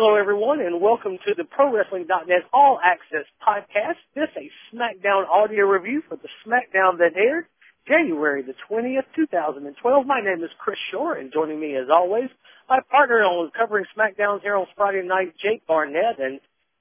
Hello, everyone, and welcome to the ProWrestling.net All Access Podcast. This is a SmackDown audio review for the SmackDown that aired January the 20th, 2012. My name is Chris Shore, and joining me, as always, my partner on covering SmackDown here on Friday night, Jake Barnett. And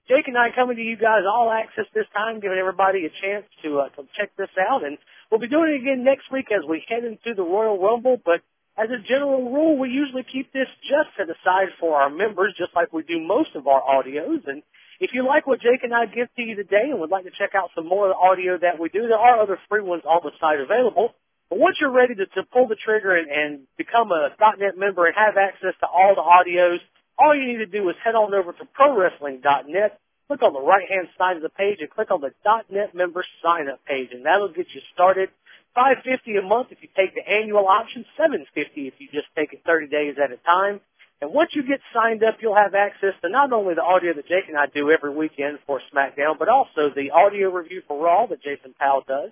Jake and I coming to you guys all access this time, giving everybody a chance to, uh, to check this out. And we'll be doing it again next week as we head into the Royal Rumble, but as a general rule, we usually keep this just set aside for our members, just like we do most of our audios. And if you like what Jake and I give to you today and would like to check out some more of the audio that we do, there are other free ones on the site available. But once you're ready to, to pull the trigger and, and become a .NET member and have access to all the audios, all you need to do is head on over to ProWrestling.net, click on the right-hand side of the page, and click on the .NET member sign-up page, and that'll get you started five fifty a month if you take the annual option, seven fifty if you just take it thirty days at a time. And once you get signed up, you'll have access to not only the audio that Jake and I do every weekend for SmackDown, but also the audio review for Raw that Jason Powell does,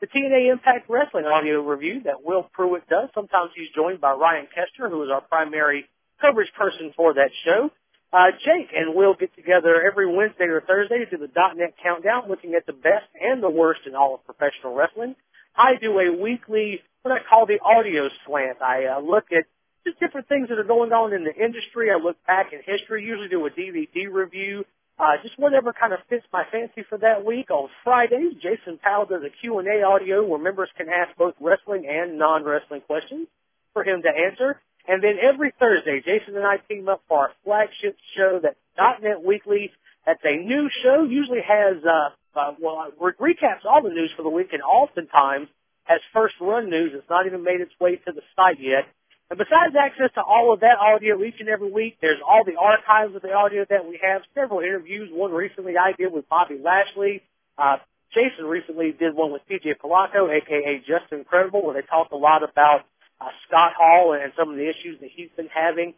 the TNA Impact Wrestling audio review that Will Pruett does. Sometimes he's joined by Ryan Kester, who is our primary coverage person for that show. Uh, Jake and Will get together every Wednesday or Thursday to do the .NET Countdown, looking at the best and the worst in all of professional wrestling. I do a weekly, what I call the audio slant. I uh, look at just different things that are going on in the industry. I look back in history, usually do a DVD review, uh, just whatever kind of fits my fancy for that week. On Fridays, Jason Powell does a Q&A audio where members can ask both wrestling and non-wrestling questions for him to answer. And then every Thursday, Jason and I team up for our flagship show that's .NET Weekly. That's a new show, usually has uh, uh, well, re- recaps all the news for the week and oftentimes has first run news that's not even made its way to the site yet. And besides access to all of that audio each and every week, there's all the archives of the audio that we have, several interviews. One recently I did with Bobby Lashley. Uh, Jason recently did one with PJ Polaco, aka Justin Credible, where they talked a lot about uh, Scott Hall and some of the issues that he's been having.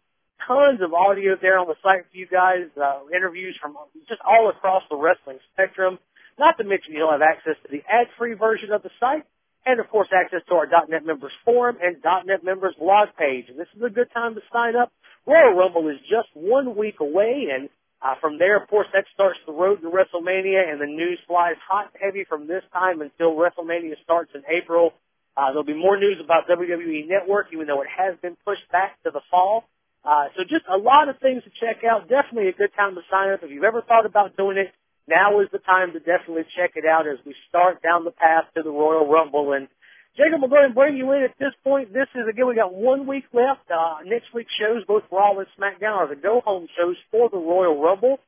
Tons of audio there on the site for you guys, uh, interviews from just all across the wrestling spectrum. Not to mention you'll have access to the ad-free version of the site and of course access to our .NET members forum and .NET members blog page. And this is a good time to sign up. Royal Rumble is just one week away and uh, from there, of course, that starts the road to WrestleMania, and the news flies hot and heavy from this time until WrestleMania starts in April. Uh, there'll be more news about WWE Network, even though it has been pushed back to the fall. Uh, so just a lot of things to check out. Definitely a good time to sign up if you've ever thought about doing it now is the time to definitely check it out as we start down the path to the Royal Rumble. And Jacob, we're going to bring you in at this point. This is again, we got one week left. Uh, next week's shows, both Raw and SmackDown, are the go-home shows for the Royal Rumble.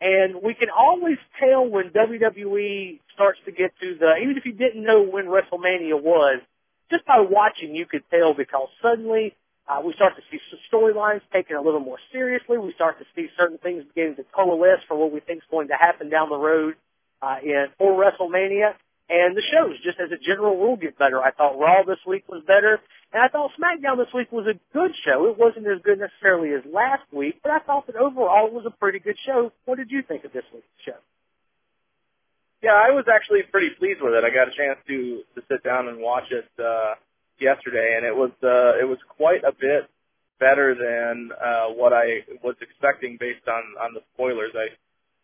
And we can always tell when WWE starts to get to the, even if you didn't know when WrestleMania was, just by watching you could tell because suddenly uh, we start to see storylines taken a little more seriously. We start to see certain things beginning to coalesce for what we think is going to happen down the road uh, in for WrestleMania. And the shows, just as a general rule, get better. I thought Raw this week was better, and I thought SmackDown this week was a good show. It wasn't as good necessarily as last week, but I thought that overall it was a pretty good show. What did you think of this week's show? Yeah, I was actually pretty pleased with it. I got a chance to to sit down and watch it. Uh, yesterday, and it was uh, it was quite a bit better than uh, what I was expecting based on on the spoilers. I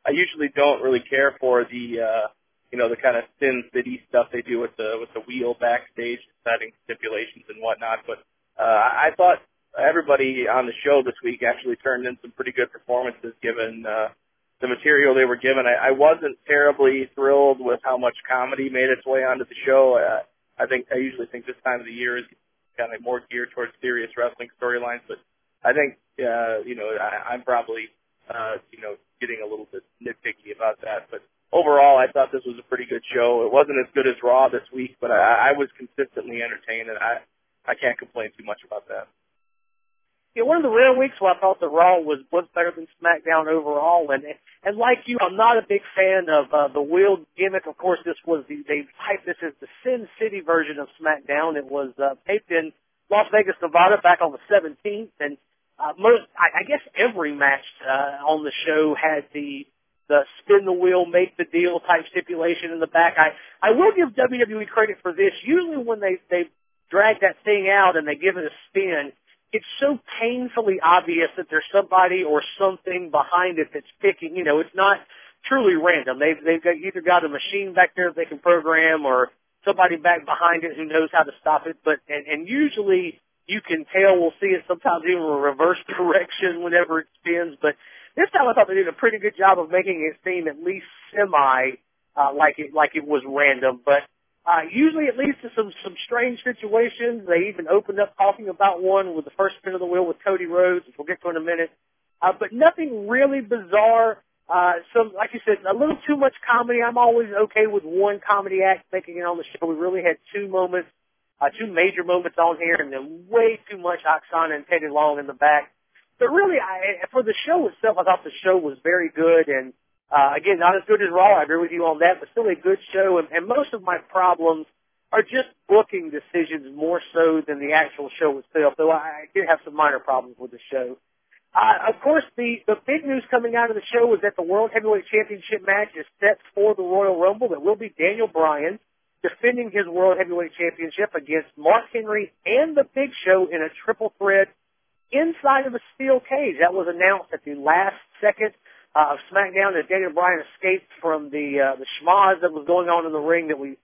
I usually don't really care for the uh, you know the kind of Sin City stuff they do with the with the wheel backstage setting stipulations and whatnot, but uh, I thought everybody on the show this week actually turned in some pretty good performances given uh, the material they were given. I, I wasn't terribly thrilled with how much comedy made its way onto the show. Uh, I think I usually think this time of the year is kind of more geared towards serious wrestling storylines, but I think uh, you know I, I'm probably uh, you know getting a little bit nitpicky about that. But overall, I thought this was a pretty good show. It wasn't as good as Raw this week, but I, I was consistently entertained, and I I can't complain too much about that yeah, one of the rare weeks where I thought the Raw was was better than SmackDown overall, and and like you, I'm not a big fan of uh, the wheel gimmick. Of course, this was the they hyped this as the Sin City version of SmackDown. It was uh, taped in Las Vegas, Nevada, back on the 17th, and uh, most I, I guess every match uh, on the show had the the spin the wheel, make the deal type stipulation in the back. I I will give WWE credit for this. Usually when they they drag that thing out and they give it a spin it's so painfully obvious that there's somebody or something behind it that's picking. You know, it's not truly random. They've they've got, either got a machine back there that they can program or somebody back behind it who knows how to stop it. But and, and usually you can tell. We'll see it sometimes even in a reverse direction whenever it spins. But this time I thought they did a pretty good job of making it seem at least semi uh, like it like it was random. But uh, usually it leads to some, some strange situations. They even opened up talking about one with the first spin of the wheel with Cody Rhodes, which we'll get to in a minute. Uh, but nothing really bizarre. Uh, some, like you said, a little too much comedy. I'm always okay with one comedy act making it on the show. We really had two moments, uh, two major moments on here, and then way too much Aksana and Teddy Long in the back. But really, I, for the show itself, I thought the show was very good, and uh, again, not as good as Raw. I agree with you on that, but still a good show. And, and most of my problems are just booking decisions more so than the actual show itself. Though I, I did have some minor problems with the show. Uh, of course, the the big news coming out of the show is that the World Heavyweight Championship match is set for the Royal Rumble. That will be Daniel Bryan defending his World Heavyweight Championship against Mark Henry and the Big Show in a triple threat inside of a steel cage. That was announced at the last second uh, of SmackDown that Daniel Bryan escaped from the uh, the schmaz that was going on in the ring. That we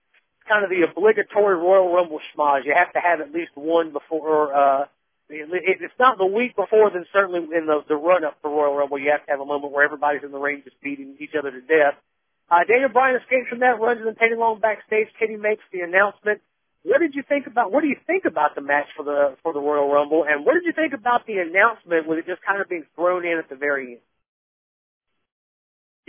kind of the obligatory Royal Rumble schmaz. You have to have at least one before. Uh, it, it's not the week before, then certainly in the the run up for Royal Rumble, you have to have a moment where everybody's in the ring just beating each other to death. Uh, Daniel Bryan escapes from that, runs into Teddy Long backstage. Teddy makes the announcement. What did you think about? What do you think about the match for the for the Royal Rumble? And what did you think about the announcement with it just kind of being thrown in at the very end?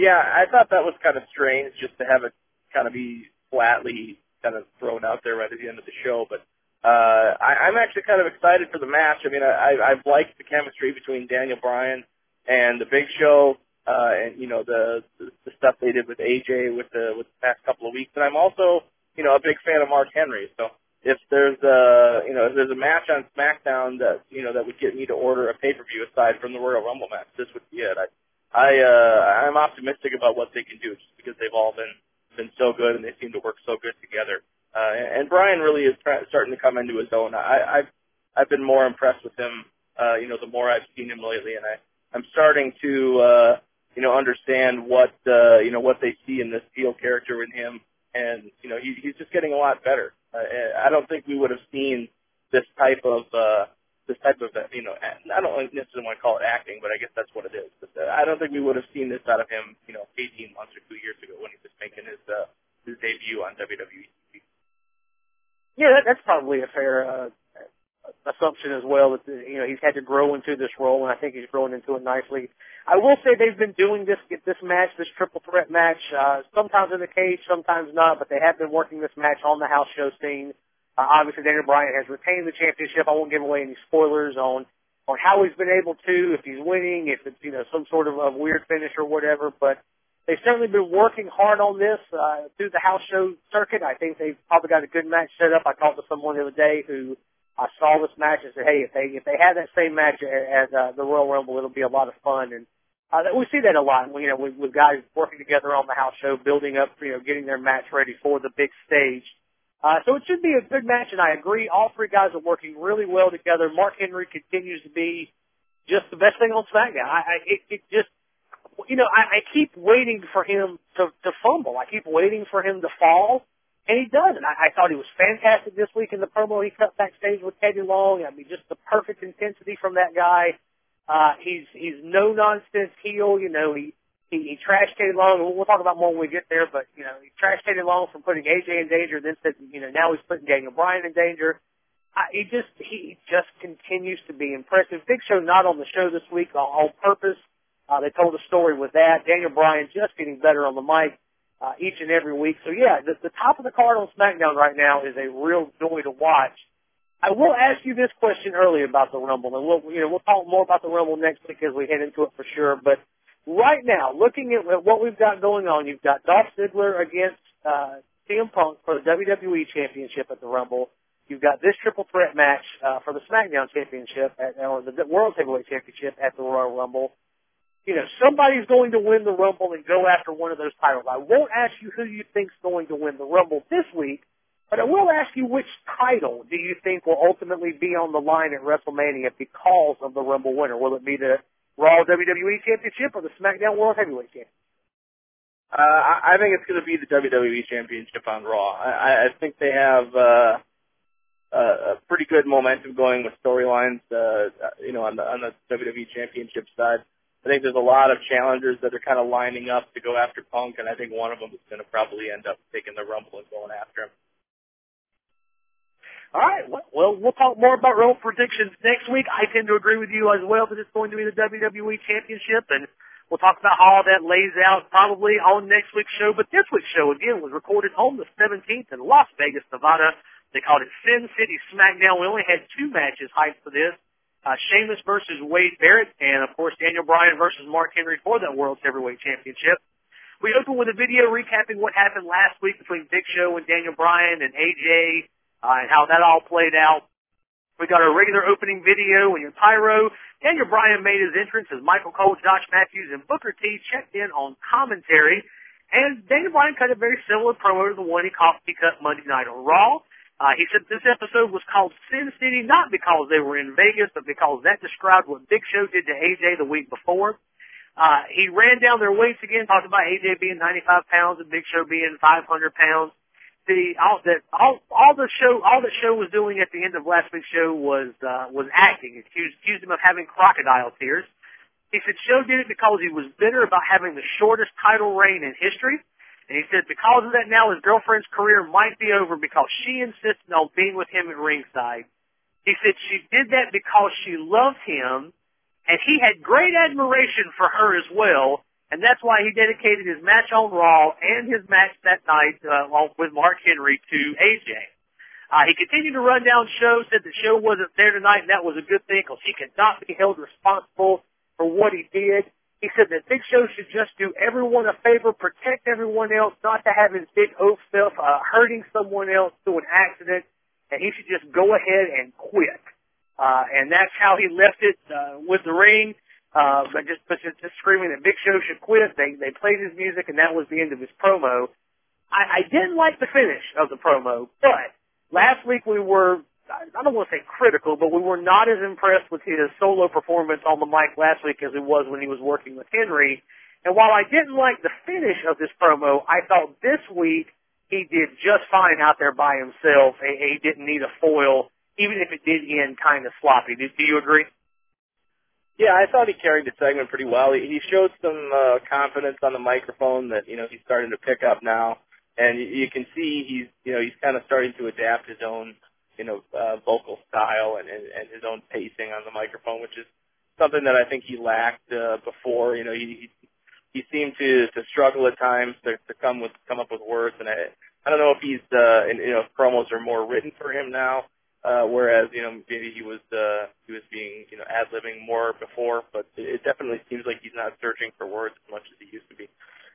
Yeah, I thought that was kind of strange just to have it kind of be flatly kind of thrown out there right at the end of the show. But uh, I, I'm actually kind of excited for the match. I mean, I, I've liked the chemistry between Daniel Bryan and the Big Show, uh, and you know the, the the stuff they did with AJ with the with the past couple of weeks. And I'm also you know a big fan of Mark Henry. So if there's a you know if there's a match on SmackDown that you know that would get me to order a pay per view aside from the Royal Rumble match, this would be it. I I uh, I'm optimistic about what they can do just because they've all been been so good and they seem to work so good together. Uh, and Bryan really is try- starting to come into his own. I, I've I've been more impressed with him, uh, you know, the more I've seen him lately, and I I'm starting to uh, you know understand what uh, you know what they see in this heel character in him, and you know he, he's just getting a lot better. Uh, I don't think we would have seen this type of uh, this type of, you know, I don't necessarily want to call it acting, but I guess that's what it is. But uh, I don't think we would have seen this out of him, you know, 18 months or two years ago when he was making his uh, his debut on WWE. Yeah, that, that's probably a fair uh, assumption as well. That you know he's had to grow into this role, and I think he's growing into it nicely. I will say they've been doing this this match, this triple threat match, uh, sometimes in the cage, sometimes not, but they have been working this match on the house show scene. Uh, obviously, Daniel Bryan has retained the championship. I won't give away any spoilers on on how he's been able to, if he's winning, if it's you know some sort of a weird finish or whatever. But they've certainly been working hard on this uh, through the house show circuit. I think they've probably got a good match set up. I talked to someone the other day who I saw this match and said, "Hey, if they if they have that same match as uh, the Royal Rumble, it'll be a lot of fun." And uh, we see that a lot. You know, with, with guys working together on the house show, building up, you know, getting their match ready for the big stage. Uh, so it should be a good match, and I agree. All three guys are working really well together. Mark Henry continues to be just the best thing on SmackDown. I, I it, it just, you know, I, I keep waiting for him to, to fumble. I keep waiting for him to fall, and he doesn't. I, I thought he was fantastic this week in the promo he cut backstage with Teddy Long. I mean, just the perfect intensity from that guy. Uh, he's he's no nonsense heel. You know, he he, he trashed Teddy Long. We'll, we'll talk about more when we get there, but you know, he trashed Teddy Long from putting AJ in danger. Then said, you know, now he's putting Daniel Bryan in danger. I, he just he just continues to be impressive. Big Show not on the show this week on, on purpose. Uh, they told a story with that. Daniel Bryan just getting better on the mic uh, each and every week. So yeah, the, the top of the card on SmackDown right now is a real joy to watch. I will ask you this question early about the Rumble, and we'll you know we'll talk more about the Rumble next week as we head into it for sure. But right now, looking at what we've got going on, you've got Dolph Ziggler against uh, CM Punk for the WWE Championship at the Rumble. You've got this triple threat match uh, for the SmackDown Championship at, or the World Heavyweight Championship at the Royal Rumble. You know, somebody's going to win the Rumble and go after one of those titles. I won't ask you who you think's going to win the Rumble this week, But I will ask you which title do you think will ultimately be on the line at WrestleMania because of the Rumble winner? Will it be the Raw WWE Championship or the SmackDown World Heavyweight Championship? Uh, I think it's going to be the WWE Championship on Raw. I, I think they have uh, a pretty good momentum going with storylines. Uh, you know, on the on the WWE Championship side, I think there's a lot of challengers that are kind of lining up to go after Punk, and I think one of them is going to probably end up taking the Rumble and going after him. All right. Well, we'll talk more about real predictions next week. I tend to agree with you as well that it's going to be the WWE Championship, and we'll talk about how all that lays out probably on next week's show. But this week's show, again, was recorded on the 17th in Las Vegas, Nevada. They called it Sin City SmackDown. We only had two matches hyped for this. Uh, Sheamus versus Wade Barrett, and of course Daniel Bryan versus Mark Henry for that World Heavyweight Championship. We opened with a video recapping what happened last week between Big Show and Daniel Bryan and AJ uh, and how that all played out. We got our regular opening video and your pyro. Daniel Bryan made his entrance as Michael Cole, Josh Matthews, and Booker T checked in on commentary. And Daniel Bryan cut a very similar promo to the one he, caught, he cut Monday Night on Raw. Uh, he said this episode was called Sin City not because they were in Vegas, but because that described what Big Show did to AJ the week before. Uh, he ran down their weights again, talked about AJ being 95 pounds and Big Show being 500 pounds the all that all all the show all the show was doing at the end of last week's show was uh, was acting. Accused, accused him of having crocodile tears. He said Show did it because he was bitter about having the shortest title reign in history. And he said because of that now his girlfriend's career might be over because she insisted on being with him at ringside. He said she did that because she loved him and he had great admiration for her as well and that's why he dedicated his match on Raw and his match that night uh, with Mark Henry to AJ. Uh, he continued to run down shows, said the show wasn't there tonight, and that was a good thing because he could not be held responsible for what he did. He said that Big Show should just do everyone a favor, protect everyone else, not to have his big oaf self uh, hurting someone else through an accident, and he should just go ahead and quit. Uh, and that's how he left it uh, with the ring. Uh, but just, but just, just screaming that Big Show should quit. They, they played his music and that was the end of his promo. I, I didn't like the finish of the promo, but last week we were, I don't want to say critical, but we were not as impressed with his solo performance on the mic last week as he was when he was working with Henry. And while I didn't like the finish of this promo, I thought this week he did just fine out there by himself. He, he didn't need a foil, even if it did end kind of sloppy. Do, do you agree? Yeah, I thought he carried the segment pretty well. He, showed some uh, confidence on the microphone that you know he's starting to pick up now, and you, can see he's you know he's kind of starting to adapt his own you know uh, vocal style and, and and his own pacing on the microphone, which is something that I think he lacked uh, before. You know, he he seemed to to struggle at times to, to come with come up with words, and I I don't know if he's uh, and, you know promos are more written for him now uh, whereas you know maybe he was uh, he was being you know ad libbing more before, but it definitely seems like he's not searching for words as much as he used to be,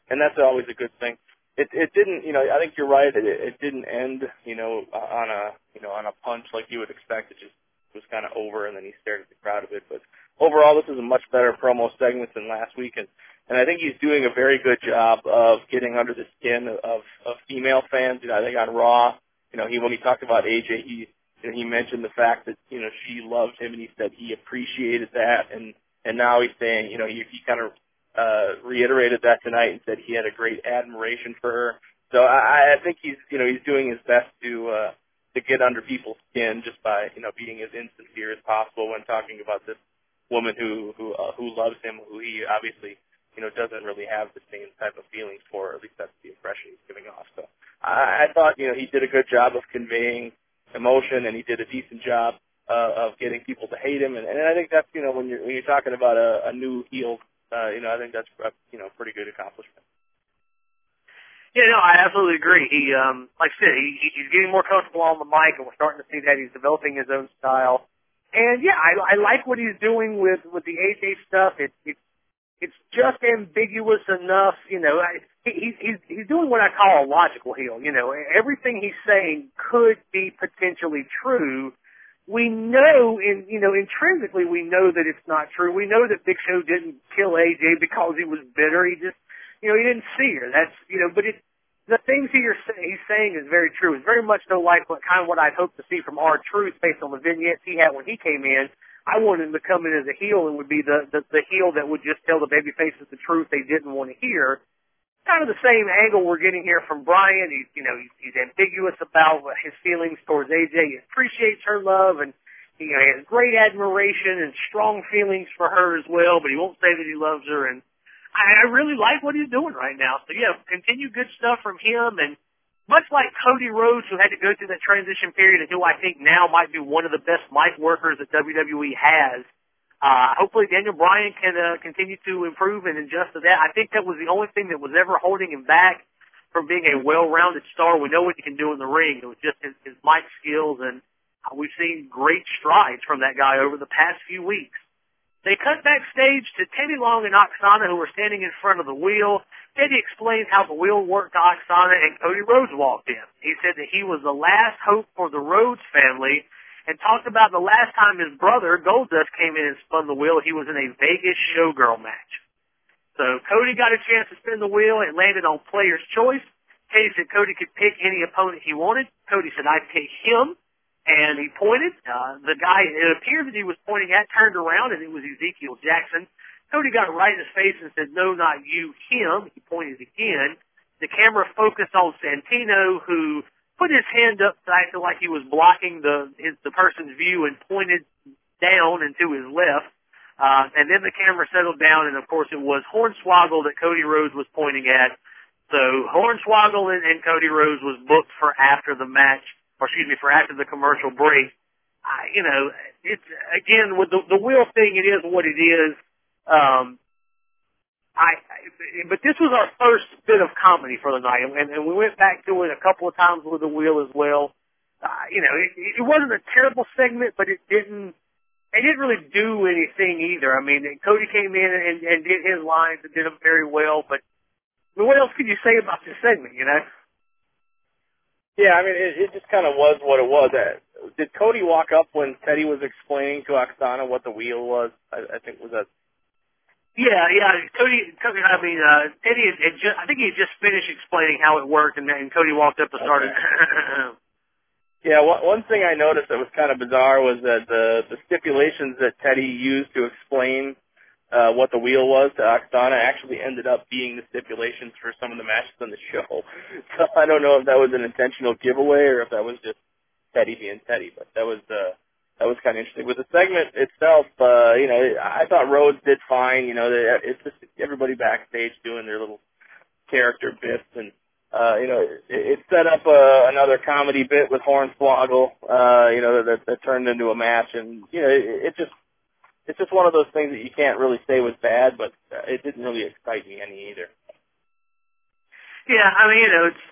and that's always a good thing. It it didn't you know I think you're right. It, it didn't end you know on a you know on a punch like you would expect. It just was kind of over, and then he stared at the crowd a bit. But overall, this was a much better promo segment than last week, and and I think he's doing a very good job of getting under the skin of of female fans. You know, I think on Raw, you know, he when he talked about AJ, he and he mentioned the fact that you know she loved him, and he said he appreciated that, and and now he's saying you know he, he kind of uh, reiterated that tonight and said he had a great admiration for her. So I, I think he's you know he's doing his best to uh, to get under people's skin just by you know being as insincere as possible when talking about this woman who who uh, who loves him, who he obviously you know doesn't really have the same type of feelings for. Or at least that's the impression he's giving off. So I, I thought you know he did a good job of conveying emotion, and he did a decent job uh, of getting people to hate him. And, and I think that's you know when you're when you're talking about a, a new heel, uh, you know I think that's a, you know pretty good accomplishment. Yeah, no, I absolutely agree. He, um, like I said, he, he's getting more comfortable on the mic, and we're starting to see that he's developing his own style. And yeah, I, I like what he's doing with with the AJ stuff. It's it's it's just ambiguous enough, you know. I, he's he's he's doing what I call a logical heel. You know, everything he's saying could be potentially true. We know, in you know, intrinsically, we know that it's not true. We know that Big Show didn't kill AJ because he was bitter. He just, you know, he didn't see her. That's you know, but it the things he he's saying is very true. It's very much so like what kind of what I'd hoped to see from R-Truth based on the vignettes he had when he came in. I wanted him to come in as a heel and would be the, the the heel that would just tell the baby faces the truth they didn't want to hear. Kind of the same angle we're getting here from Bryan. He's you know he's, he's ambiguous about his feelings towards AJ. He appreciates her love and you know he has great admiration and strong feelings for her as well, but he won't say that he loves her and I, I really like what he's doing right now. So yeah, continue good stuff from him and much like Cody Rhodes, who had to go through that transition period and who I think now might be one of the best mic workers that WWE has, uh, hopefully Daniel Bryan can uh, continue to improve and adjust to that. I think that was the only thing that was ever holding him back from being a well-rounded star. We know what he can do in the ring. It was just his, his mic skills, and uh, we've seen great strides from that guy over the past few weeks. They cut backstage to Teddy Long and Aksana, who were standing in front of the wheel. Teddy explained how the wheel worked to Aksana, and Cody Rhodes walked in. He said that he was the last hope for the Rhodes family, and talked about the last time his brother Goldust came in and spun the wheel. He was in a Vegas showgirl match. So Cody got a chance to spin the wheel. It landed on player's choice. Teddy said Cody could pick any opponent he wanted. Cody said, I pick him and he pointed. Uh, the guy, it appeared that he was pointing at, turned around, and it was Ezekiel Jackson. Cody got right in his face and said, no, not you, him. He pointed again. The camera focused on Santino, who put his hand up, acted like he was blocking the his, the person's view, and pointed down and to his left. Uh, and then the camera settled down, and of course it was Hornswoggle that Cody Rhodes was pointing at. So Hornswoggle and, and Cody Rhodes was booked for after the match or excuse me, for after the commercial break. I, you know, it's again with the the wheel thing. It is what it is. Um, I, but this was our first bit of comedy for the night, and, and we went back to it a couple of times with the wheel as well. Uh, you know, it, it wasn't a terrible segment, but it didn't. It didn't really do anything either. I mean, Cody came in and, and did his lines and did them very well, but I mean, what else could you say about this segment? You know. Yeah, I mean, it, it just kind of was what it was. Uh, did Cody walk up when Teddy was explaining to Aksana what the wheel was? I, I think was that. Yeah, yeah. Cody, Cody I mean, uh, Teddy had, had just, I think he had just finished explaining how it worked, and then Cody walked up and started. Okay. yeah, one, one thing I noticed that was kind of bizarre was that the the stipulations that Teddy used to explain uh, what the wheel was to Aksana actually ended up being the stipulations for some of the matches on the show. So I don't know if that was an intentional giveaway or if that was just Teddy being Teddy, but that was uh, that was kind of interesting. With the segment itself, uh, you know, I thought Rhodes did fine. You know, it's just everybody backstage doing their little character bits and. Uh, you know, it, it set up uh, another comedy bit with Hornswoggle, uh, you know, that, that turned into a match, and you know, it, it just it's just one of those things that you can't really say was bad, but uh, it didn't really excite me any either. Yeah, I mean, you know, it's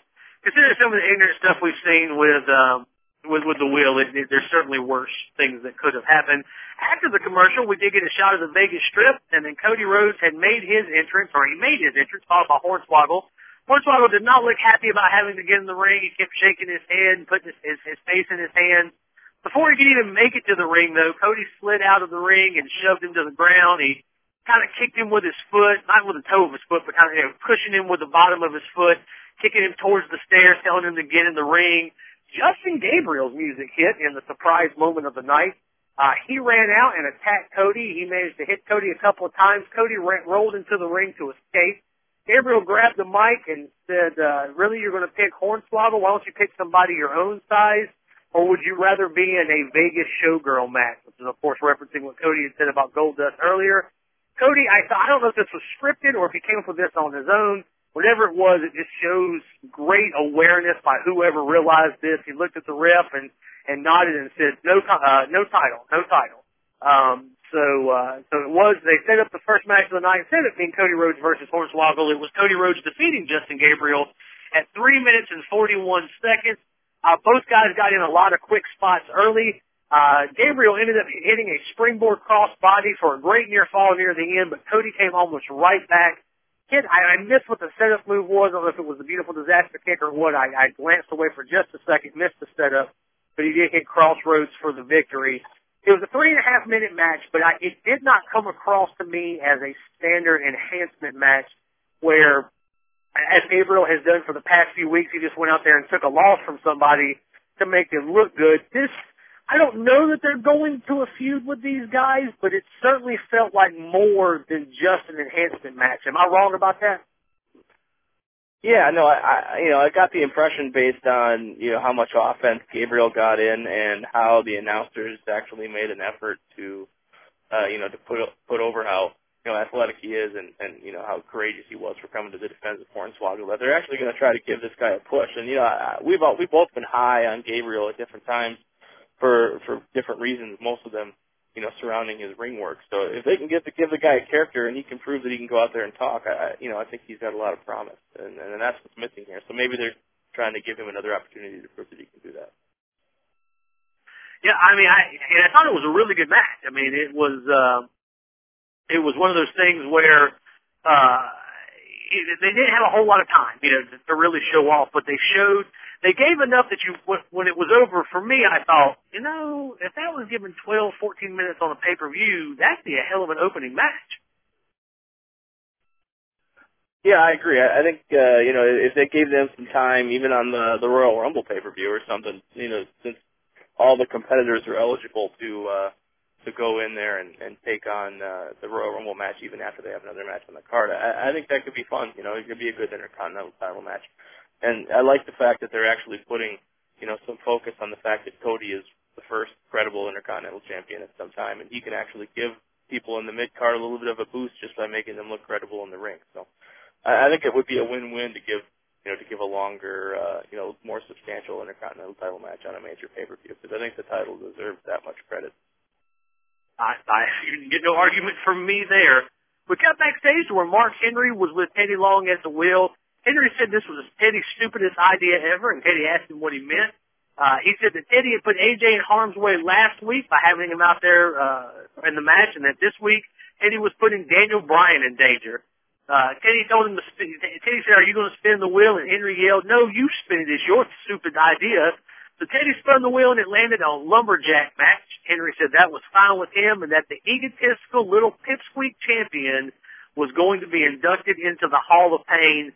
consider some of the ignorant stuff we've seen with um, with with the wheel. It, it, there's certainly worse things that could have happened. After the commercial, we did get a shot of the Vegas Strip, and then Cody Rhodes had made his entrance, or he made his entrance, followed by Hornswoggle. Hornswoggle did not look happy about having to get in the ring. He kept shaking his head and putting his, his, his face in his hands. Before he could even make it to the ring, though, Cody slid out of the ring and shoved him to the ground. He kind of kicked him with his foot, not with the toe of his foot, but kind of you know, pushing him with the bottom of his foot, kicking him towards the stairs, telling him to get in the ring. Justin Gabriel's music hit in the surprise moment of the night. Uh, he ran out and attacked Cody. He managed to hit Cody a couple of times. Cody ran, rolled into the ring to escape. Gabriel grabbed the mic and said, uh, really, you're going to pick Hornswoggle? Why don't you pick somebody your own size? Or would you rather be in a Vegas showgirl match, which is of course referencing what Cody had said about Goldust earlier? Cody, I, I don't know if this was scripted or if he came up with this on his own. Whatever it was, it just shows great awareness by whoever realized this. He looked at the ref and and nodded and said, "No, uh, no title, no title." Um, so, uh, so it was. They set up the first match of the night instead of being Cody Rhodes versus Hornswoggle. It was Cody Rhodes defeating Justin Gabriel at three minutes and 41 seconds. Uh, both guys got in a lot of quick spots early. Uh, Gabriel ended up hitting a springboard cross body for a great near fall near the end, but Cody came almost right back. Hit, I, I missed what the setup move was. I don't know if it was the beautiful disaster kick or what. I, I glanced away for just a second, missed the setup, but he did hit Cross Rhodes for the victory. It was a three and a half minute match, but I, it did not come across to me as a standard enhancement match where as Gabriel has done for the past few weeks. He just went out there and took a loss from somebody to make them look good. This, I don't know that they're going to a feud with these guys, but it certainly felt like more than just an enhancement match. Am I wrong about that? Yeah, no, I, I you know I got the impression based on you know how much offense Gabriel got in and how the announcers actually made an effort to uh, you know to put put over how you know athletic he is and and you know how courageous he was for coming to the defense of Hornswoggle that they're actually going to try to give this guy a push and you know I, we've all, we've both been high on Gabriel at different times for for different reasons most of them you know, surrounding his ring work. So if they can give the give the guy a character and he can prove that he can go out there and talk, I, you know, I think he's got a lot of promise, and and that's what's missing here. So maybe they're trying to give him another opportunity to prove that he can do that. Yeah, I mean, I and I thought it was a really good match. I mean, it was uh, it was one of those things where uh, they didn't have a whole lot of time, you know, to, to really show off, but they showed they gave enough that you, when it was over for me, I thought, you know, if that was given 12, 14 minutes on a pay-per-view, that'd be a hell of an opening match. Yeah, I agree. I, think uh, you know if they gave them some time, even on the the Royal Rumble pay per view or something, you know, since all the competitors are eligible to uh, to go in there and, and take on uh, the Royal Rumble match, even after they have another match on the card, I, I think that could be fun. You know, it could be a good Intercontinental title match and I like the fact that they're actually putting, you know, some focus on the fact that Cody is the first credible Intercontinental Champion at some time, and he can actually give people in the mid card a little bit of a boost just by making them look credible in the ring. So I, I think it would be a win-win to give, you know, to give a longer, uh, you know, more substantial Intercontinental title match on a major pay-per-view because I think the title deserves that much credit. I, I you get no argument from me there. We got backstage where Mark Henry was with Teddy Long at the wheel. Henry said this was Teddy's stupidest idea ever, and Teddy asked him what he meant. Uh, he said that Teddy had put AJ in harm's way last week by having him out there uh, in the match, and that this week Teddy was putting Daniel Bryan in danger. Uh, Teddy told him to spin, Teddy said, "Are you going to spin the wheel?" And Henry yelled, "No, you spin it. It's your stupid idea." So Teddy spun the wheel and it landed on lumberjack match. Henry said that was fine with him, and that the egotistical little pipsqueak champion was going to be inducted into the Hall of Pain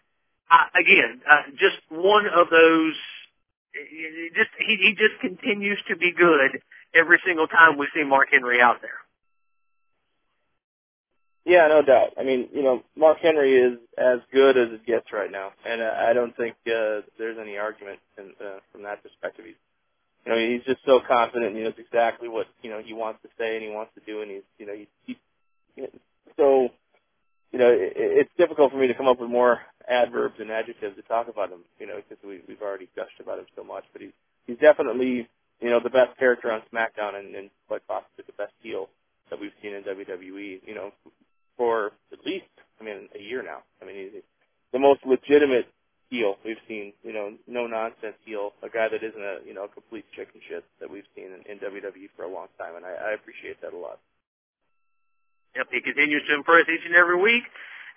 uh, again, uh, just one of those. Just he he just continues to be good every single time we see Mark Henry out there. Yeah, no doubt. I mean, you know, Mark Henry is as good as it gets right now, and uh, I don't think uh, there's any argument in, uh, from that perspective. He's, you know, he's just so confident. He knows exactly what you know he wants to say and he wants to do, and he's, you know, he, he so you know, it, it's difficult for me to come up with more adverbs and adjectives to talk about him, you know, because we, we've already gushed about him so much. But he's he's definitely, you know, the best character on SmackDown and, and quite possibly the best heel that we've seen in WWE, you know, for at least, I mean, a year now. I mean, he's the most legitimate heel we've seen, you know, no nonsense heel, a guy that isn't a, you know, complete chicken shit that we've seen in, in WWE for a long time, and I, I appreciate that a lot. Yep, he continues to impress each and every week.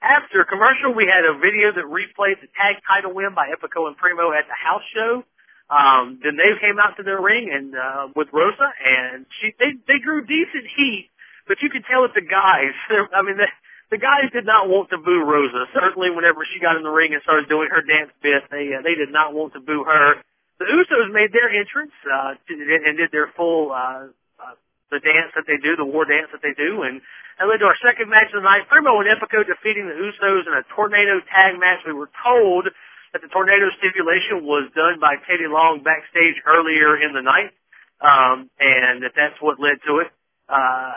After commercial, we had a video that replayed the tag title win by Epico and Primo at the house show. Um, then they came out to their ring and uh, with Rosa, and she they they drew decent heat, but you could tell that the guys, I mean the the guys did not want to boo Rosa. Certainly, whenever she got in the ring and started doing her dance bit, they uh, they did not want to boo her. The Usos made their entrance uh, and did their full uh, uh, the dance that they do, the war dance that they do, and that led to our second match of the night. Primo and Epico defeating the Usos in a tornado tag match. We were told that the tornado stipulation was done by Teddy Long backstage earlier in the night, um, and that that's what led to it. Uh,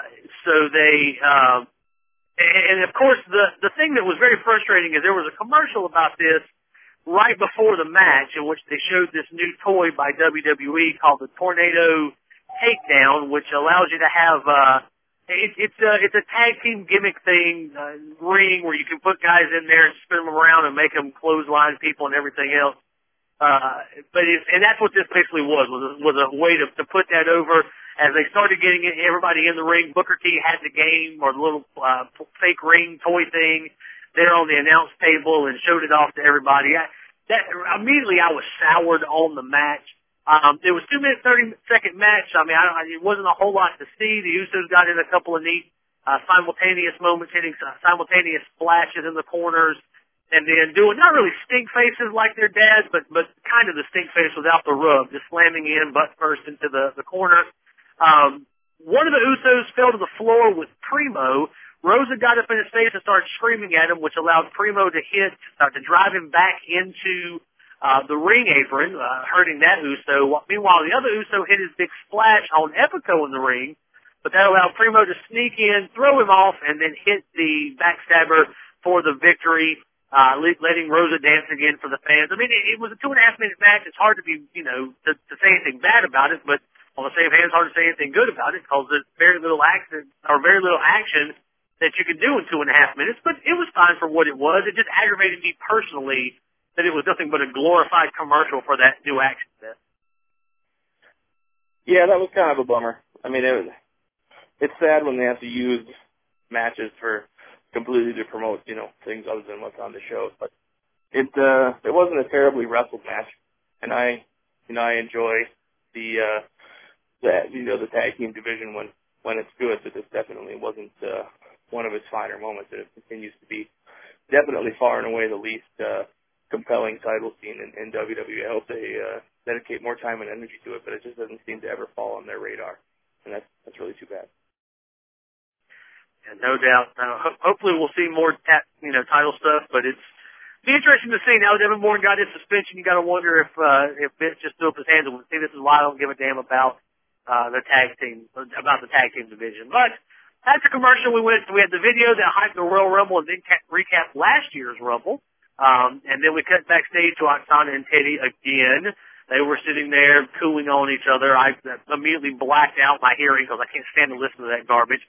so they, um, and of course, the the thing that was very frustrating is there was a commercial about this right before the match in which they showed this new toy by WWE called the Tornado Takedown, which allows you to have uh, it, it's a it's a tag team gimmick thing, uh, ring where you can put guys in there and spin them around and make them clothesline people and everything else. Uh, but it, and that's what this basically was was a, was a way to, to put that over. As they started getting everybody in the ring, Booker T had the game or the little uh, fake ring toy thing there on the announce table and showed it off to everybody. I, that immediately I was soured on the match. Um, it was two minute thirty second match. I mean, I don't, it wasn't a whole lot to see. The Usos got in a couple of neat uh, simultaneous moments, hitting simultaneous splashes in the corners. and then doing not really stink faces like their dad, but but kind of the stink face without the rub, just slamming in butt first into the the corner. Um, one of the Usos fell to the floor with Primo. Rosa got up in his face and started screaming at him, which allowed Primo to hit uh, to drive him back into uh, the ring apron, uh, hurting that Uso. Meanwhile, the other Uso hit his big splash on Epico in the ring, but that allowed Primo to sneak in, throw him off, and then hit the backstabber for the victory uh, letting Rosa dance again for the fans. I mean, it, it was a two and a half minute match. It's hard to be, you know, to, to say anything bad about it, but on the same hand, it's hard to say anything good about it because there's very little action or very little action that you could do in two and a half minutes. But it was fine for what it was. It just aggravated me personally that it was nothing but a glorified commercial for that new action set. Yeah, that was kind of a bummer. I mean, it was, it's sad when they have to use matches for completely to promote, you know, things other than what's on the show. But it uh it wasn't a terribly wrestled match. And I you know, I enjoy the uh the you know, the tag team division when when it's good, but this definitely wasn't uh one of its finer moments and it continues to be definitely far and away the least uh compelling title scene in, in WWE. I hope they uh dedicate more time and energy to it, but it just doesn't seem to ever fall on their radar. And that's that's really too bad. And no doubt, uh, ho- hopefully we'll see more, ta- you know, title stuff. But it's be interesting to see. Now that Evan Bourne got his suspension, you got to wonder if uh, if Vince just threw up his hands and we see. This is why I don't give a damn about uh, the tag team, about the tag team division. But after commercial, we went. We had the video that hyped the Royal Rumble and then ca- recap last year's Rumble. Um, and then we cut backstage to Aksana and Teddy again. They were sitting there cooling on each other. I immediately blacked out my hearing because I can't stand to listen to that garbage.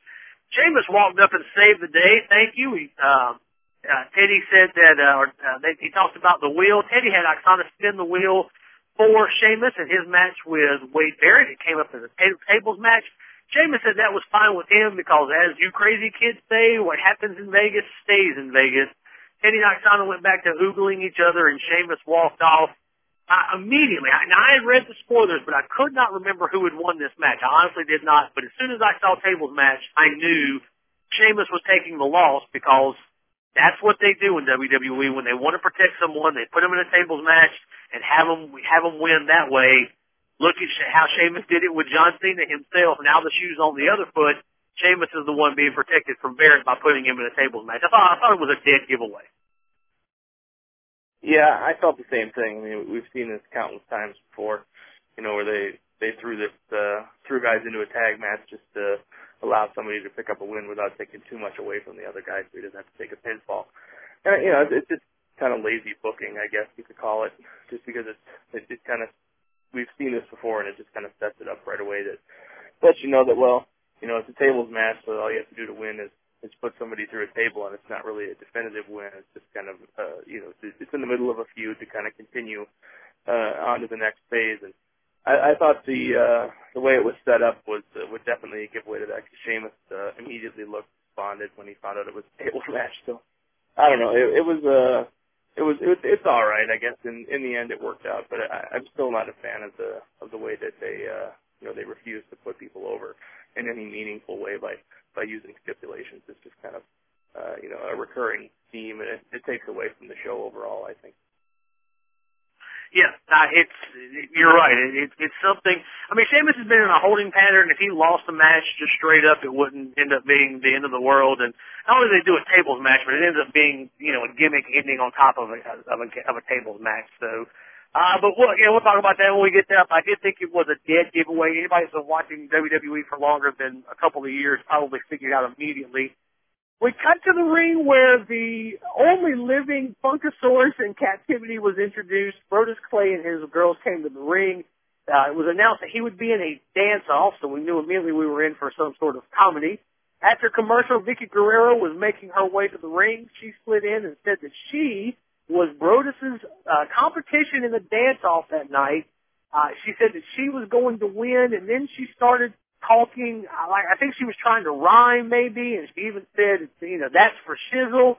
Sheamus walked up and saved the day. Thank you. He, uh, uh, Teddy said that, uh, or, uh, they, he talked about the wheel. Teddy had Aksana spin the wheel for Sheamus and his match with Wade Barrett. It came up as a tables match. Sheamus said that was fine with him because, as you crazy kids say, what happens in Vegas stays in Vegas. Teddy and Aksana went back to oogling each other, and Sheamus walked off. I, immediately, I, now I had read the spoilers, but I could not remember who had won this match. I honestly did not. But as soon as I saw Table's match, I knew Sheamus was taking the loss because that's what they do in WWE. When they want to protect someone, they put them in a tables match and have them have them win that way. Look at how Sheamus did it with John Cena himself. Now the shoe's on the other foot. Sheamus is the one being protected from Barrett by putting him in a tables match. I thought I thought it was a dead giveaway. Yeah, I felt the same thing. I mean, we've seen this countless times before, you know, where they they threw this uh, threw guys into a tag match just to allow somebody to pick up a win without taking too much away from the other guy, so he doesn't have to take a pinfall. And you know, it's, it's just kind of lazy booking, I guess you could call it, just because it's it, it kind of we've seen this before, and it just kind of sets it up right away that lets you know that well, you know, it's a tables match, so all you have to do to win is is put somebody through a table, and it's not really a definitive win. It's just kind of, uh, you know, it's in the middle of a feud to kind of continue uh, on to the next phase. And I, I thought the uh, the way it was set up was uh, would definitely give way to that. Because Sheamus uh, immediately looked responded when he found out it was a table match. So I don't know. It, it was uh, it was it, it's all right, I guess. In in the end, it worked out. But I, I'm still not a fan of the of the way that they uh, you know they refuse to put people over in any meaningful way by by using stipulations. It's just kind of, uh, you know, a recurring theme, and it, it takes away from the show overall. I think. Yeah, uh, it's you're right. It, it, it's something. I mean, Sheamus has been in a holding pattern. If he lost the match just straight up, it wouldn't end up being the end of the world. And not only do they do a tables match, but it ends up being you know a gimmick ending on top of a of a, of a tables match. So. Uh, but we'll, you we'll talk about that when we get there. I did think it was a dead giveaway. Anybody that's been watching WWE for longer than a couple of years probably figured out immediately we cut to the ring where the only living Funkasaurus in captivity was introduced. Brodus Clay and his girls came to the ring. Uh, it was announced that he would be in a dance-off, so we knew immediately we were in for some sort of comedy. After commercial, Vickie Guerrero was making her way to the ring. She slid in and said that she was Brodus's uh, competition in the dance-off that night. Uh, she said that she was going to win, and then she started talking. Like I think she was trying to rhyme maybe, and she even said, you know, that's for shizzle.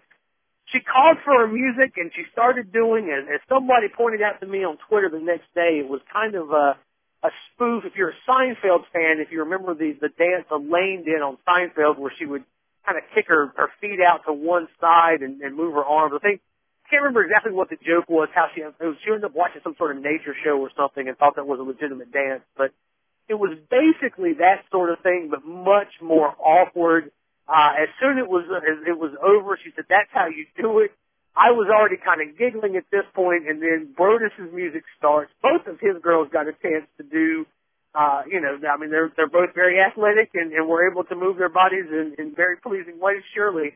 She called for her music, and she started doing it. As somebody pointed out to me on Twitter the next day, it was kind of a a spoof. If you're a Seinfeld fan, if you remember the the dance Elaine did on Seinfeld, where she would kind of kick her her feet out to one side and, and move her arms. I think can't remember exactly what the joke was. How she it was she ended up watching some sort of nature show or something and thought that was a legitimate dance, but it was basically that sort of thing, but much more awkward. Uh, as soon as it was as it was over, she said, "That's how you do it." I was already kind of giggling at this point, and then Brodus's music starts. Both of his girls got a chance to do uh, you know, I mean, they're they're both very athletic and, and were able to move their bodies in, in very pleasing ways, surely.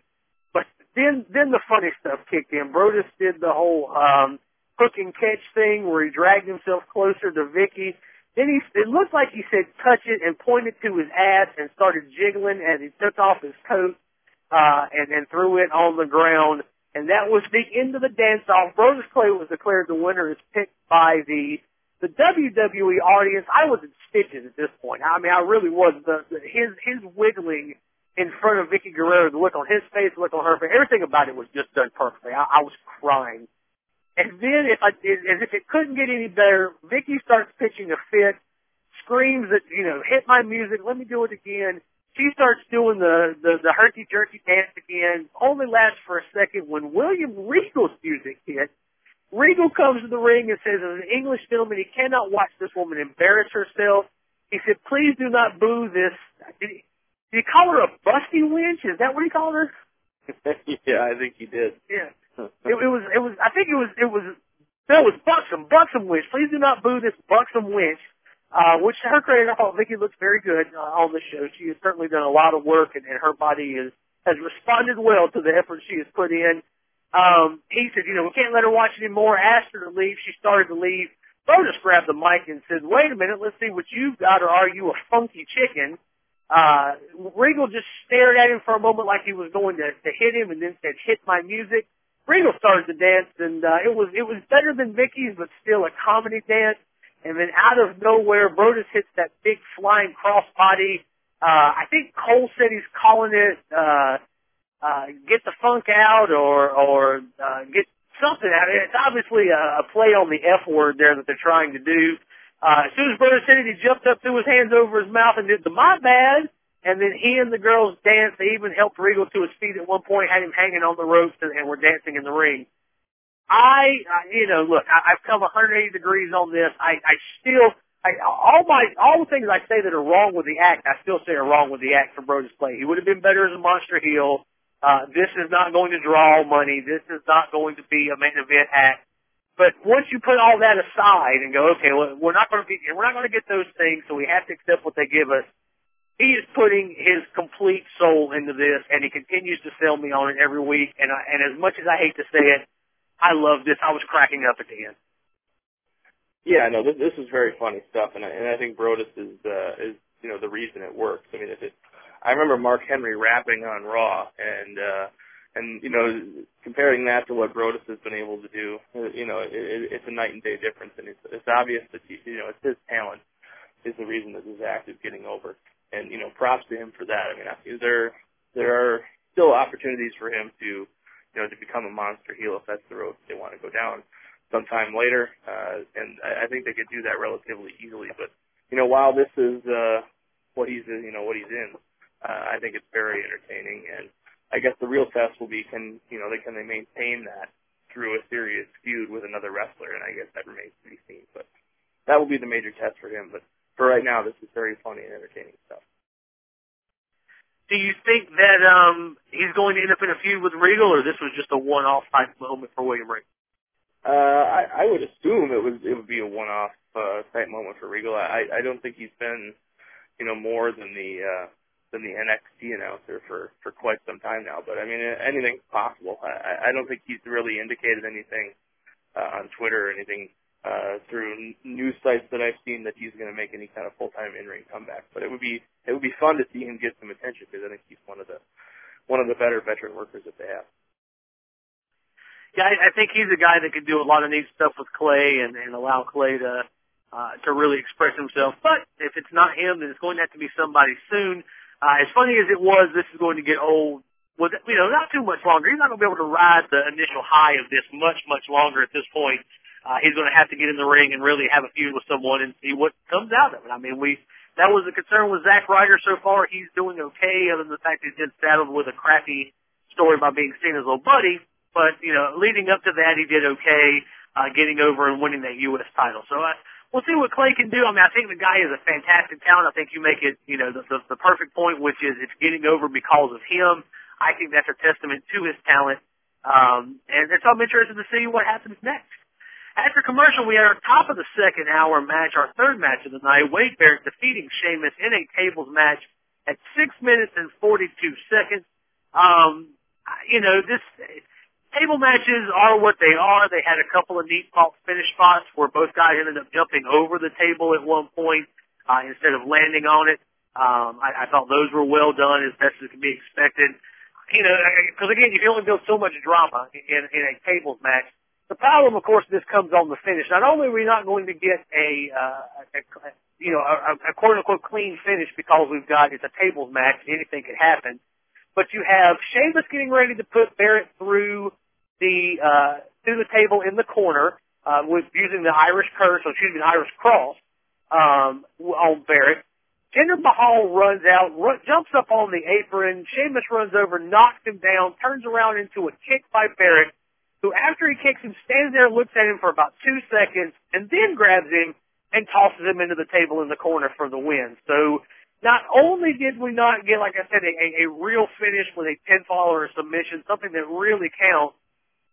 But then then the funny stuff kicked in. Brodus did the whole um, hook and catch thing where he dragged himself closer to Vickie. Then he it looked like he said touch it and pointed to his ass and started jiggling as he took off his coat uh, and and threw it on the ground. And that was the end of the dance off. Brodus Clay was declared the winner as picked by the the WWE audience, I was in stitches at this point. I mean, I really was. The, the his his wiggling in front of Vickie Guerrero, the look on his face, the look on her face, everything about it was just done perfectly. I, I was crying. And then, if I, as if it couldn't get any better, Vickie starts pitching a fit, screams that you know, hit my music, let me do it again. She starts doing the the, the herky jerky dance again. Only lasts for a second when William Regal's music hits. Regal comes to the ring and says, as an English gentleman, he cannot watch this woman embarrass herself. He said, please do not boo this. Did he, did he call her a busty winch? Is that what he called her? yeah, I think he did. Yeah. It, it was, it was, I think it was, it was, That was buxom, buxom Witch. Please do not boo this buxom Witch. Uh, which her credit, I thought Vickie looks very good uh, on the show. She has certainly done a lot of work and, and her body is, has responded well to the effort she has put in um, he said, you know, we can't let her watch anymore. Asked her to leave. She started to leave. Brodus grabbed the mic and said, wait a minute, let's see what you've got, or are you a funky chicken? Uh, Regal just stared at him for a moment like he was going to, to hit him and then said, hit my music. Regal started to dance and, uh, it was, it was better than Vickie's, but still a comedy dance. And then out of nowhere, Brodus hits that big flying crossbody. Uh, I think Cole said he's calling it, uh, uh, get the funk out or or uh, get something out. It's obviously a, a play on the F word there that they're trying to do. Uh, as soon as Brodus said it, he jumped up, threw his hands over his mouth, and did the my bad. And then he and the girls danced. They even helped Regal to his feet at one point, had him hanging on the ropes, and, and were dancing in the ring. I, uh, you know, look, I, I've come 180 degrees on this. I, I still, I, all my, all the things I say that are wrong with the act, I still say are wrong with the act for Brodus Clay. He would have been better as a monster heel. Uh, this is not going to draw money. This is not going to be a main event act. But once you put all that aside and go, okay, well, we're not going to be, we're not going to get those things, so we have to accept what they give us. He is putting his complete soul into this, and he continues to sell me on it every week. And I, and as much as I hate to say it, I love this. I was cracking up at the end. Yeah, no, this this is very funny stuff, and I and I think Brodus is uh, is you know the reason it works. I mean, if it I remember Mark Henry rapping on Raw, and uh, and you know comparing that to what Brodus has been able to do, you know, it, it's a night and day difference, and it's it's obvious that you know it's his talent is the reason that this act is getting over, and you know props to him for that. I mean, there there are still opportunities for him to you know to become a monster heel if that's the road they want to go down sometime later, uh, and I, I think they could do that relatively easily. But you know, while this is uh, what he's you know what he's in uh, I think it's very entertaining, and I guess the real test will be can you know they can they maintain that through a serious feud with another wrestler, and I guess that remains to be seen. But that will be the major test for him. But for right now, this is very funny and entertaining stuff. Do you think that um he's going to end up in a feud with Regal, or this was just a one-off type moment for William Regal? Uh, I, I would assume it was it would be a one-off uh, type moment for Regal. I I don't think he's been you know more than the uh, than the NXT announcer for for quite some time now. But I mean, anything's possible. I, I don't think he's really indicated anything uh, on Twitter or anything uh, through news sites that I've seen that he's going to make any kind of full time in ring comeback. But it would be it would be fun to see him get some attention because I think he's one of the one of the better veteran workers that they have. Yeah, I, I think he's a guy that could do a lot of neat stuff with Clay and, and allow Clay to uh, to really express himself. But if it's not him, then it's going to have to be somebody soon. Uh, as funny as it was, this is going to get old. With you know, not too much longer. He's not going to be able to ride the initial high of this much, much longer at this point. Uh, he's going to have to get in the ring and really have a feud with someone and see what comes out of it. I mean, we that was the concern with Zack Ryder so far. He's doing okay, other than the fact he's been saddled with a crappy story by being seen as a little buddy. but you know, leading up to that, he did okay, uh, getting over and winning that U.S. title. So I, we'll see what Clay can do. I mean, I think the guy is a fantastic talent. I think you make it, you know, the, the, the perfect point, which is it's getting over because of him. I think that's a testament to his talent. Um, and it's I'm interested to see what happens next. After commercial, we had our top of the second hour match, our third match of the night. Wade Barrett defeating Sheamus in a tables match at six minutes and 42 seconds. Um, you know, this table matches are what they are. They had a couple of neat finish spots where both guys ended up jumping over the table at one point uh, instead of landing on it. Um, I, I thought those were well done as best as can be expected. You know, because again, you can only build so much drama in, in a tables match. The problem, of course, this comes on the finish. Not only are we not going to get a, uh, a, you know, a, a quote unquote clean finish because we've got it's a tables match, and anything could happen. But you have Sheamus getting ready to put Barrett through the uh, through the table in the corner uh, with using the Irish curse, or excuse me, the Irish cross um, on Barrett. Jinder Mahal runs out, run, jumps up on the apron. Sheamus runs over, knocks him down, turns around into a kick by Barrett who after he kicks him stands there, looks at him for about two seconds, and then grabs him and tosses him into the table in the corner for the win. So not only did we not get, like I said, a, a real finish with a pinfall or a submission, something that really counts,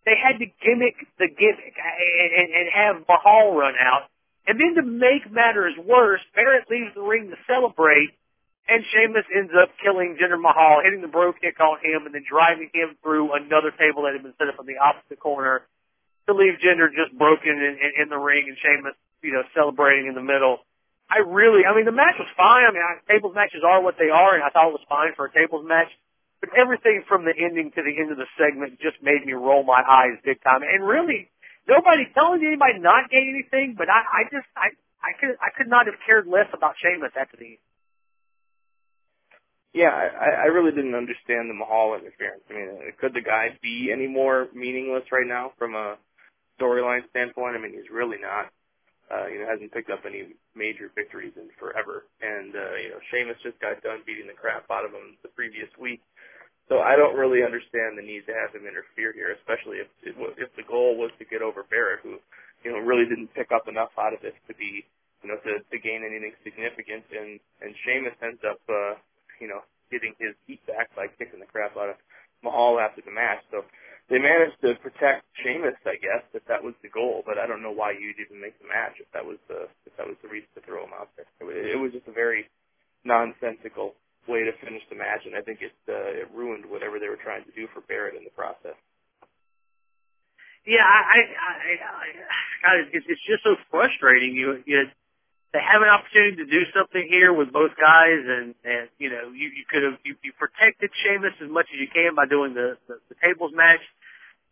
they had to gimmick the gimmick and, and, and have Mahal run out. And then to make matters worse, Barrett leaves the ring to celebrate and Sheamus ends up killing Jinder Mahal, hitting the brogue kick on him, and then driving him through another table that had been set up in the opposite corner to leave Jinder just broken in, in, in the ring and Sheamus, you know, celebrating in the middle. I really, I mean, the match was fine. I mean, I, tables matches are what they are, and I thought it was fine for a tables match. But everything from the ending to the end of the segment just made me roll my eyes big time. And really, nobody telling anybody not getting anything, but I, I just, I, I could, I could not have cared less about Sheamus after the end yeah, I, I really didn't understand the Mahal interference. I mean, could the guy be any more meaningless right now from a storyline standpoint? I mean, he's really not. Uh, you know, hasn't picked up any major victories in forever. And, uh, you know, Sheamus just got done beating the crap out of him the previous week. So I don't really understand the need to have him interfere here, especially if if the goal was to get over Barrett, who, you know, really didn't pick up enough out of this to be, you know, to, to gain anything significant. And and Sheamus ends up, uh, you know, getting his heat back by kicking the crap out of Mahal after the match. So they managed to protect Sheamus, I guess, if that was the goal. But I don't know why you'd even make the match if that was the if that was the reason to throw him out there. It was it was just a very nonsensical way to finish the match, and I think it uh, it ruined whatever they were trying to do for Barrett in the process. Yeah, I, I, I, I God, it's, it's just so frustrating. You, you they have an opportunity to do something here with both guys, and and you know you you could have you, you protected Sheamus as much as you can by doing the the, the tables match,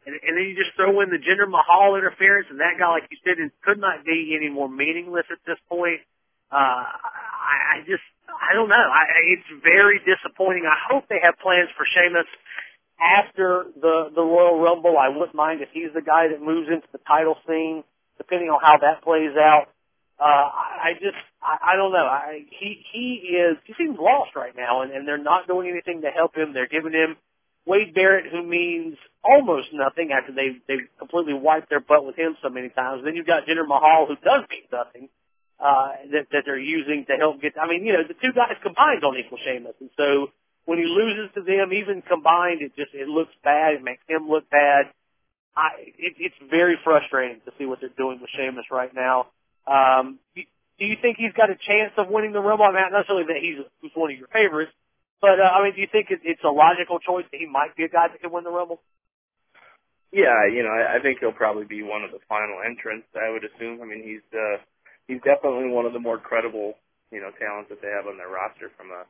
and and then you just throw in the Jinder Mahal interference, and that guy, like you said, could not be any more meaningless at this point. Uh, I, I just I don't know. I, it's very disappointing. I hope they have plans for Sheamus after the the Royal Rumble. I wouldn't mind if he's the guy that moves into the title scene, depending on how that plays out uh, I just, I, I don't know. I, he, he is, he seems lost right now and, and they're not doing anything to help him. They're giving him Wade Barrett, who means almost nothing after they, they completely wiped their butt with him so many times. Then you've got Jinder Mahal, who does mean nothing, uh, that, that they're using to help get, I mean, you know, the two guys combined don't equal Sheamus. And so when he loses to them, even combined, it just, it looks bad. It makes him look bad. I, it, it's very frustrating to see what they're doing with Sheamus right now. Um, do you think he's got a chance of winning the Rumble? I mean, not necessarily that he's, he's one of your favorites, but uh, I mean, do you think it, it's a logical choice that he might be a guy that can win the Rumble? Yeah, you know, I, I think he'll probably be one of the final entrants. I would assume. I mean, he's uh, he's definitely one of the more credible, you know, talents that they have on their roster. From a,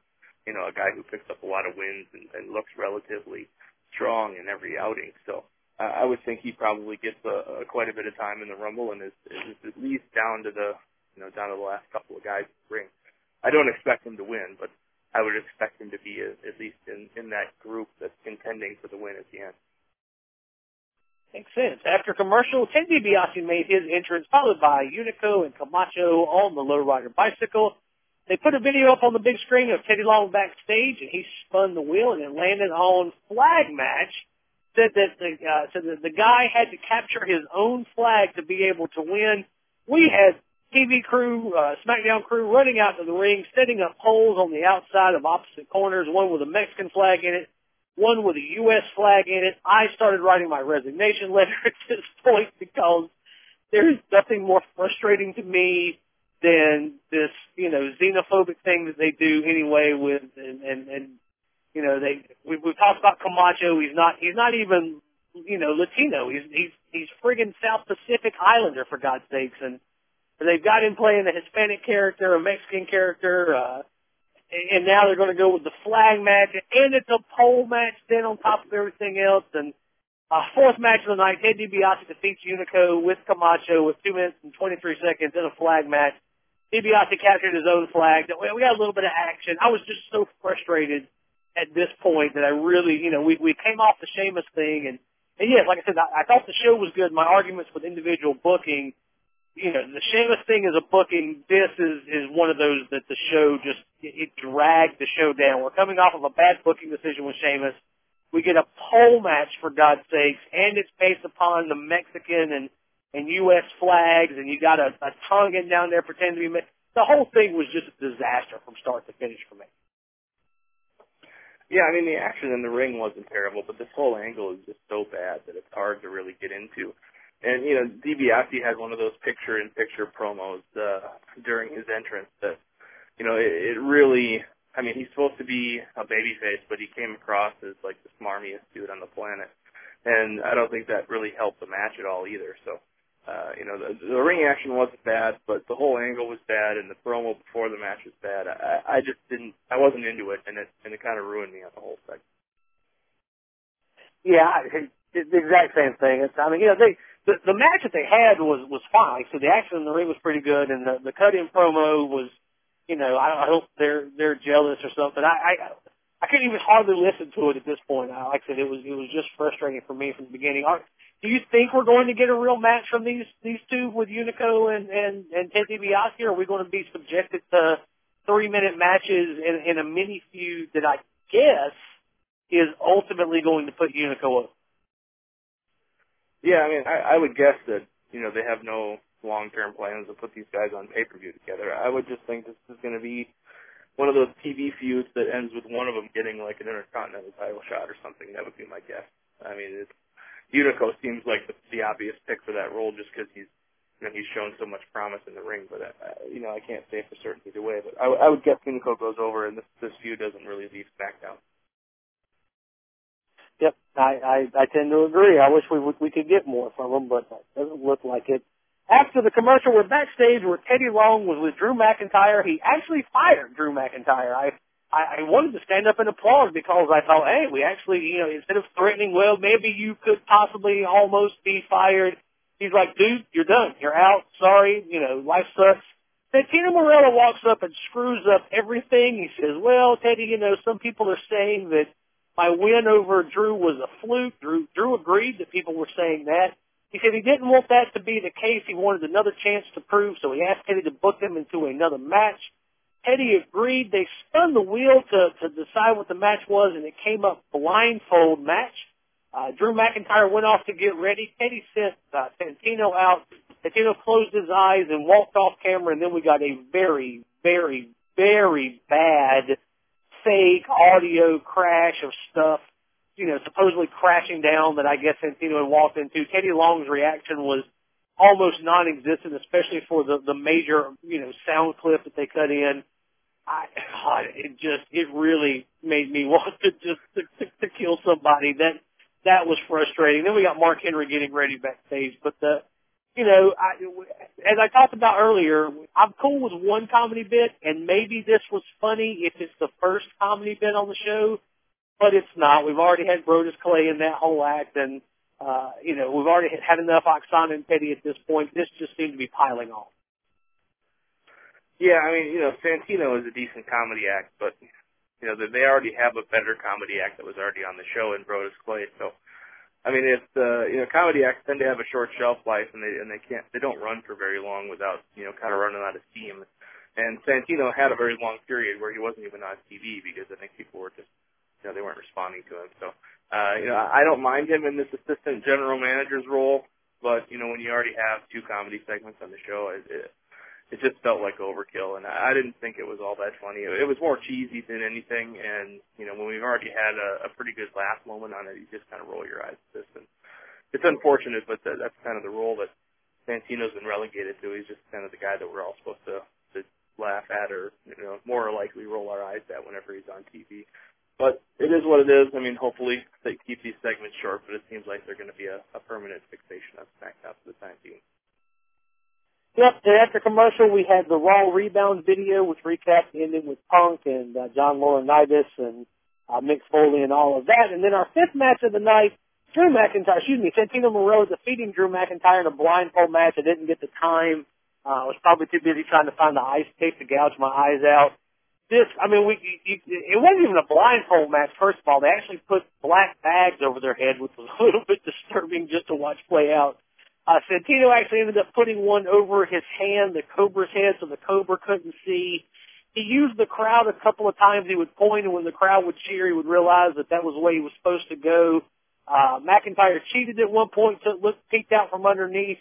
you know, a guy who picks up a lot of wins and, and looks relatively strong in every outing. So I would think he probably gets a, a, quite a bit of time in the Rumble and is, is at least down to the you know down to the last couple of guys in the ring. I don't expect him to win, but I would expect him to be a, at least in in that group that's contending for the win at the end. Makes sense. After commercial, Ted DiBiase made his entrance, followed by Hunico and Camacho on the lowrider bicycle. They put a video up on the big screen of Teddy Long backstage, and he spun the wheel and it landed on flag match said that the uh, said that the guy had to capture his own flag to be able to win. We had TV crew, uh, SmackDown crew running out to the ring, setting up poles on the outside of opposite corners, one with a Mexican flag in it, one with a U.S. flag in it. I started writing my resignation letter at this point because there's nothing more frustrating to me than this, you know, xenophobic thing that they do anyway with, and, and, and you know, they, we, we've talked about Camacho. He's not, he's not even, you know, Latino. He's, he's, he's friggin' South Pacific Islander for God's sakes. And they've got him playing a Hispanic character, a Mexican character, uh, and now they're going to go with the flag match, and it's a pole match then on top of everything else. And uh, fourth match of the night, Ted DiBiase defeats Hunico with Camacho with two minutes and 23 seconds in a flag match. DiBiase captured his own flag. We got a little bit of action. I was just so frustrated at this point that I really, you know, we we came off the Sheamus thing, and and yes, like I said, I, I thought the show was good. My arguments with individual booking you know, the Sheamus thing is a booking. This is is one of those that the show just it, it dragged the show down. We're coming off of a bad booking decision with Sheamus. We get a pole match for God's sakes, and it's based upon the Mexican and and U.S. flags, and you got a, a Tongan down there pretending to be. Mexican. The whole thing was just a disaster from start to finish for me. Yeah, I mean the action in the ring wasn't terrible, but this whole angle is just so bad that it's hard to really get into. And you know, DiBiase had one of those picture-in-picture promos uh, during his entrance that, you know, it, it really. I mean, he's supposed to be a babyface, but he came across as like the smarmiest dude on the planet, and I don't think that really helped the match at all either. So, uh, you know, the, the ring action wasn't bad, but the whole angle was bad, and the promo before the match was bad. I, I just didn't, I wasn't into it, and it and it kind of ruined me on the whole thing. Yeah, it's the exact same thing. It's, I mean, you know, they the the match that they had was was fine. So the action in the ring was pretty good, and the the cut in promo was, you know, I, I hope they're they're jealous or something. I I I couldn't even hardly listen to it at this point. I, like I said, it was it was just frustrating for me from the beginning. Are, do you think we're going to get a real match from these these two with Hunico and and and Ted DiBiase? Or are we going to be subjected to three minute matches in, in a mini feud that I guess is ultimately going to put Hunico up? Yeah, I mean, I, I would guess that you know they have no long-term plans to put these guys on pay-per-view together. I would just think this is going to be one of those TV feuds that ends with one of them getting like an intercontinental title shot or something. That would be my guess. I mean, it's, Hunico seems like the, the obvious pick for that role just because he's you know he's shown so much promise in the ring. But uh, you know, I can't say for certain either way. But I, I would guess Hunico goes over, and this this feud doesn't really leave SmackDown. Yep, I, I I tend to agree. I wish we would, we could get more from them, but it doesn't look like it. After the commercial, we're backstage where Teddy Long was with Drew McIntyre. He actually fired Drew McIntyre. I, I I wanted to stand up and applaud because I thought, hey, we actually, you know, instead of threatening, well, maybe you could possibly almost be fired. He's like, dude, you're done. You're out. Sorry. You know, life sucks. Santino Marella walks up and screws up everything. He says, well, Teddy, you know, some people are saying that my win over Drew was a fluke. Drew, Drew agreed that people were saying that. He said he didn't want that to be the case. He wanted another chance to prove, so he asked Teddy to book him into another match. Teddy agreed. They spun the wheel to, to decide what the match was, and it came up blindfold match. Uh, Drew McIntyre went off to get ready. Teddy sent uh, Santino out. Santino closed his eyes and walked off camera, and then we got a very, very, very bad fake audio crash of stuff, you know, supposedly crashing down that I guess Santino had walked into. Teddy Long's reaction was almost non-existent, especially for the the major, you know, sound clip that they cut in. I, God, it just, it really made me want to just to, to, to kill somebody. That that was frustrating. Then we got Mark Henry getting ready backstage, but the you know, I, as I talked about earlier, I'm cool with one comedy bit, and maybe this was funny if it's the first comedy bit on the show, but it's not. We've already had Brodus Clay in that whole act, and uh, you know, we've already had enough Aksana and Teddy at this point. This just seemed to be piling on. Yeah, I mean, you know, Santino is a decent comedy act, but you know, they already have a better comedy act that was already on the show in Brodus Clay, so I mean, it's uh, you know, comedy acts tend to have a short shelf life, and they and they can't they don't run for very long without you know kind of running out of steam. And Santino had a very long period where he wasn't even on TV because I think people were just you know they weren't responding to him. So uh, you know I don't mind him in this assistant general manager's role, but you know when you already have two comedy segments on the show, it, it it just felt like overkill, and I didn't think it was all that funny. It was more cheesy than anything, and you know when we've already had a, a pretty good laugh moment on it, you just kind of roll your eyes at this, and it's unfortunate, but that, that's kind of the role that Santino's been relegated to. He's just kind of the guy that we're all supposed to to laugh at, or you know more likely roll our eyes at whenever he's on TV. But it is what it is. I mean, hopefully they keep these segments short, but it seems like they're going to be a, a permanent fixation on SmackDown for the time being. Yep, and after commercial, we had the Raw rebound video, which recapped the ending with Punk and uh, John Laurinaitis and uh, Mick Foley and all of that. And then our fifth match of the night, Drew McIntyre, excuse me, Santino Marella defeating Drew McIntyre in a blindfold match. I didn't get the time. Uh, I was probably too busy trying to find the ice tape to gouge my eyes out. This, I mean, we, you, it wasn't even a blindfold match, first of all. They actually put black bags over their head, which was a little bit disturbing just to watch play out. Uh, Santino actually ended up putting one over his hand, the Cobra's head, so the Cobra couldn't see. He used the crowd a couple of times. He would point, and when the crowd would cheer, he would realize that that was the way he was supposed to go. Uh, McIntyre cheated at one point, so it looked peeked out from underneath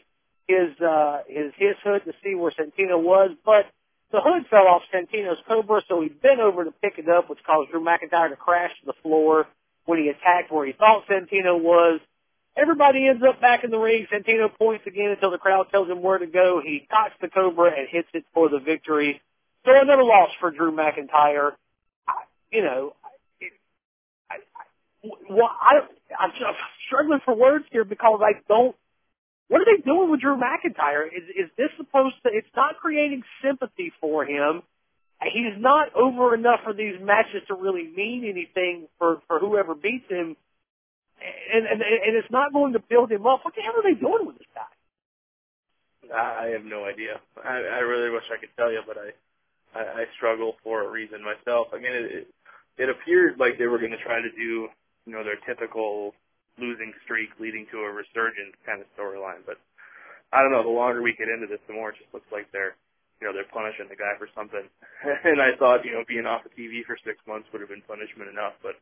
his uh, his his hood to see where Santino was, but the hood fell off Santino's Cobra, so he bent over to pick it up, which caused Drew McIntyre to crash to the floor when he attacked where he thought Santino was. Everybody ends up back in the ring. Santino points again until the crowd tells him where to go. He cocks the Cobra and hits it for the victory. So another loss for Drew McIntyre. You know, it, I, I, well, I, I'm, I'm struggling for words here because I don't. What are they doing with Drew McIntyre? Is is this supposed to? It's not creating sympathy for him. He's not over enough for these matches to really mean anything for for whoever beats him and, and and it's not going to build him up. What the hell are they doing with this guy? I have no idea. I, I really wish I could tell you, but I, I I struggle for a reason myself. I mean, it it, appeared like they were going to try to do you know their typical losing streak leading to a resurgence kind of storyline, but I don't know. The longer we get into this, the more it just looks like they're you know they're punishing the guy for something. and I thought you know being off the TV for six months would have been punishment enough, but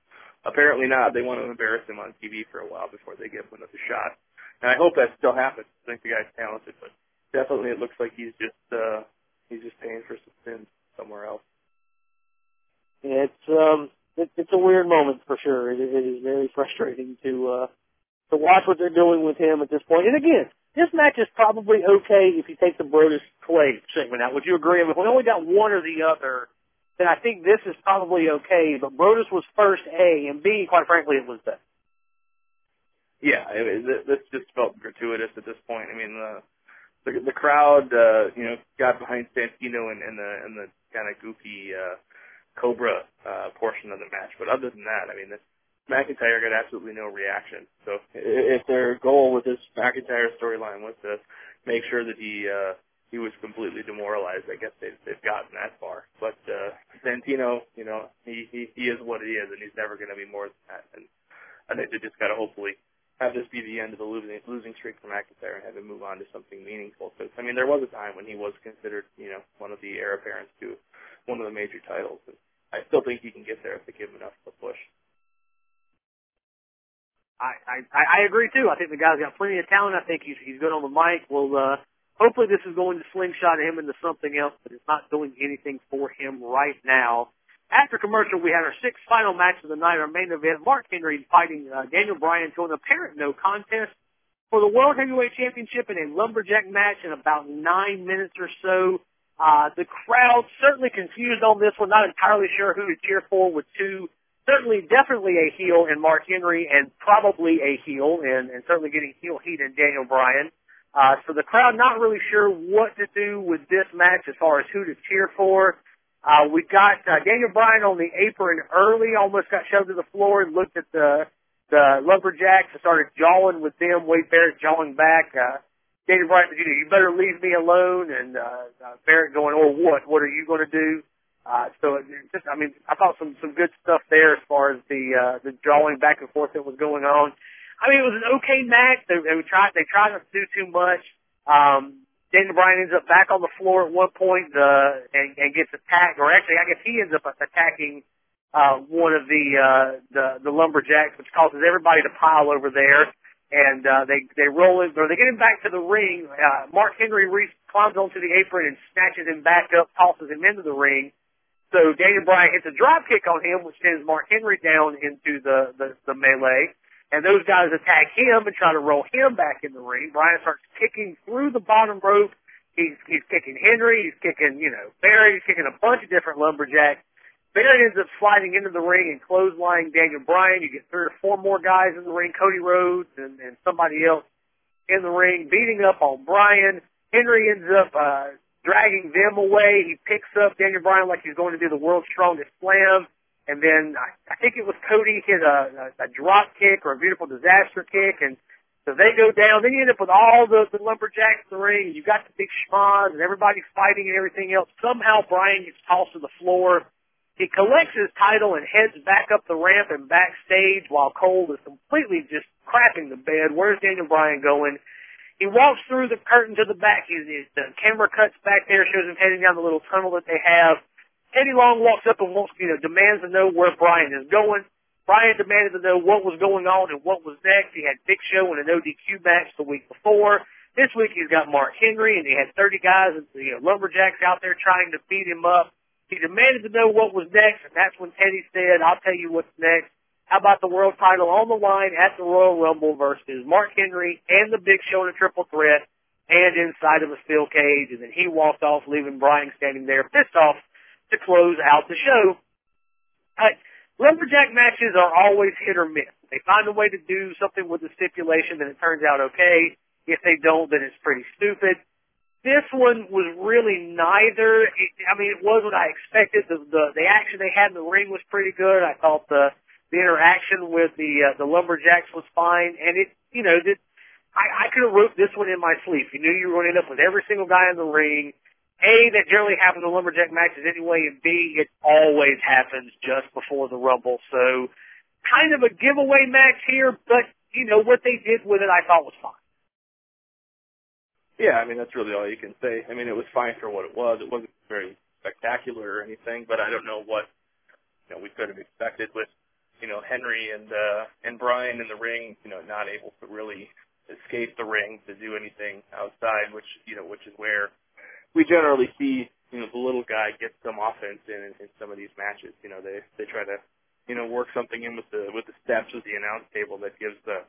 Apparently not. They want to embarrass him on TV for a while before they give him another shot. And I hope that still happens. I think the guy's talented, but definitely it looks like he's just uh he's just paying for some sins somewhere else. It's um it, it's a weird moment for sure. It, it is very frustrating to uh to watch what they're doing with him at this point. And again, this match is probably okay if you take the Brodus Clay segment out. Would you agree? I mean, if we only got one or the other, then I think this is probably okay. But Brodus was first A, and B, quite frankly, it was B. Yeah, it, it, this just felt gratuitous at this point. I mean, the the, the crowd, uh, you know, got behind Santino and, and the and the kind of goofy uh, Cobra uh, portion of the match. But other than that, I mean, this McIntyre got absolutely no reaction. So if their goal with this McIntyre storyline was to make sure that he uh, he was completely demoralized. I guess they've, they've gotten that far. But uh, Santino, you know, he, he he is what he is, and he's never going to be more than that. And I think they just got to hopefully have this be the end of the losing losing streak for McIntyre and have him move on to something meaningful. Because I mean, there was a time when he was considered, you know, one of the heir apparents to one of the major titles. And I still think he can get there if they give him enough of a push. I, I I agree too. I think the guy's got plenty of talent. I think he's he's good on the mic. We'll uh, Hopefully this is going to slingshot him into something else, but it's not doing anything for him right now. After commercial, we had our sixth final match of the night, our main event. Mark Henry fighting uh, Daniel Bryan to an apparent no contest for the World Heavyweight Championship in a lumberjack match in about nine minutes or so. Uh, the crowd certainly confused on this one, not entirely sure who to cheer for with two, certainly definitely a heel in Mark Henry and probably a heel and, and certainly getting heel heat in Daniel Bryan. Uh, so the crowd not really sure what to do with this match as far as who to cheer for. Uh, we got uh, Daniel Bryan on the apron early, almost got shoved to the floor and looked at the the lumberjacks and started jawing with them. Wade Barrett jawing back. Uh, Daniel Bryan "You know, you better leave me alone." And uh, uh, Barrett going, "Oh, what? What are you going to do?" Uh, so just, I mean, I thought some some good stuff there as far as the uh, the jawing back and forth that was going on. I mean, it was an okay match. They, they tried they tried not to do too much. Um, Daniel Bryan ends up back on the floor at one point uh, and, and gets attacked, or actually, I guess he ends up attacking uh, one of the, uh, the, the lumberjacks, which causes everybody to pile over there. And, uh, they, they roll in, or they get him back to the ring. Uh, Mark Henry re- climbs onto the apron and snatches him back up, tosses him into the ring. So Daniel Bryan hits a drop kick on him, which sends Mark Henry down into the, the, the melee. And those guys attack him and try to roll him back in the ring. Bryan starts kicking through the bottom rope. He's, he's kicking Henry. He's kicking, you know, Barrett. He's kicking a bunch of different lumberjacks. Barrett ends up sliding into the ring and clotheslining Daniel Bryan. You get three or four more guys in the ring, Cody Rhodes and, and somebody else in the ring, beating up on Bryan. Henry ends up uh, dragging them away. He picks up Daniel Bryan like he's going to do the world's strongest slam. And then I, I think it was Cody hit a, a, a drop kick or a beautiful disaster kick, and so they go down. Then you end up with all the, the lumberjacks in the ring. You got the big schmaz and everybody's fighting and everything else. Somehow Bryan gets tossed to the floor. He collects his title and heads back up the ramp and backstage while Cole is completely just crapping the bed. Where's Daniel Bryan going? He walks through the curtain to the back. He's, he's, the camera cuts back there, shows him heading down the little tunnel that they have. Teddy Long walks up and wants, you know, demands to know where Bryan is going. Bryan demanded to know what was going on and what was next. He had Big Show in an ODQ match the week before. This week he's got Mark Henry and he had 30 guys, you know, lumberjacks out there trying to beat him up. He demanded to know what was next, and that's when Teddy said, I'll tell you what's next. How about the world title on the line at the Royal Rumble versus Mark Henry and the Big Show in a triple threat and inside of a steel cage? And then he walked off, leaving Bryan standing there pissed off to close out the show. Uh, lumberjack matches are always hit or miss. They find a way to do something with the stipulation, then it turns out okay. If they don't, then it's pretty stupid. This one was really neither. It, I mean, it was what I expected. The, the the action they had in the ring was pretty good. I thought the the interaction with the uh, the lumberjacks was fine, and it you know that I, I could have wrote this one in my sleep. You knew you were going to end up with every single guy in the ring. A, that generally happens in lumberjack matches anyway, and B, it always happens just before the Rumble. So, kind of a giveaway match here, but, you know, what they did with it I thought was fine. Yeah, I mean, that's really all you can say. I mean, it was fine for what it was. It wasn't very spectacular or anything, but I don't know what, you know, we could have expected with, you know, Henry and, uh, and Bryan in the ring, you know, not able to really escape the ring to do anything outside, which, you know, which is where, we generally see you know the little guy get some offense in in some of these matches. You know they they try to you know work something in with the with the steps of the announce table that gives the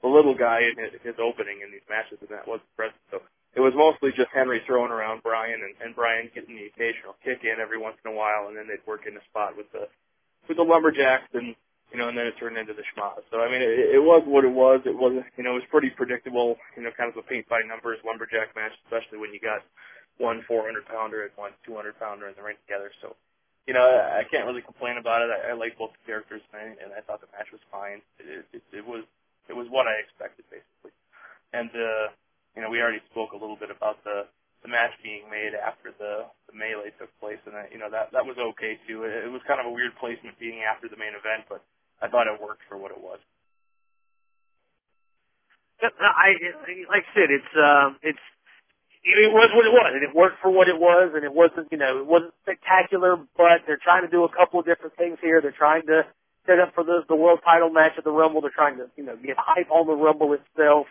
the little guy in his, his opening in these matches, and that was present. So it was mostly just Henry throwing around Bryan and, and Bryan getting the occasional kick in every once in a while, and then they'd work in a spot with the with the lumberjacks and you know, and then it turned into the schmaz. So I mean, it, it was what it was. It was, you know, it was pretty predictable. You know, kind of a paint by numbers lumberjack match, especially when you got one 400 pounder and one 200 pounder in the ring together. So, you know, I, I can't really complain about it. I, I like both the characters, and, and I thought the match was fine. It, it, it was it was what I expected basically. And uh, you know, we already spoke a little bit about the the match being made after the the melee took place, and that, you know that that was okay too. It, it was kind of a weird placement being after the main event, but I thought it worked for what it was. I like I said, it's um, it's it was what it was, and it worked for what it was, and it wasn't, you know, it wasn't spectacular, but they're trying to do a couple of different things here. They're trying to set up for the the world title match at the Rumble. They're trying to, you know, get hype on the Rumble itself.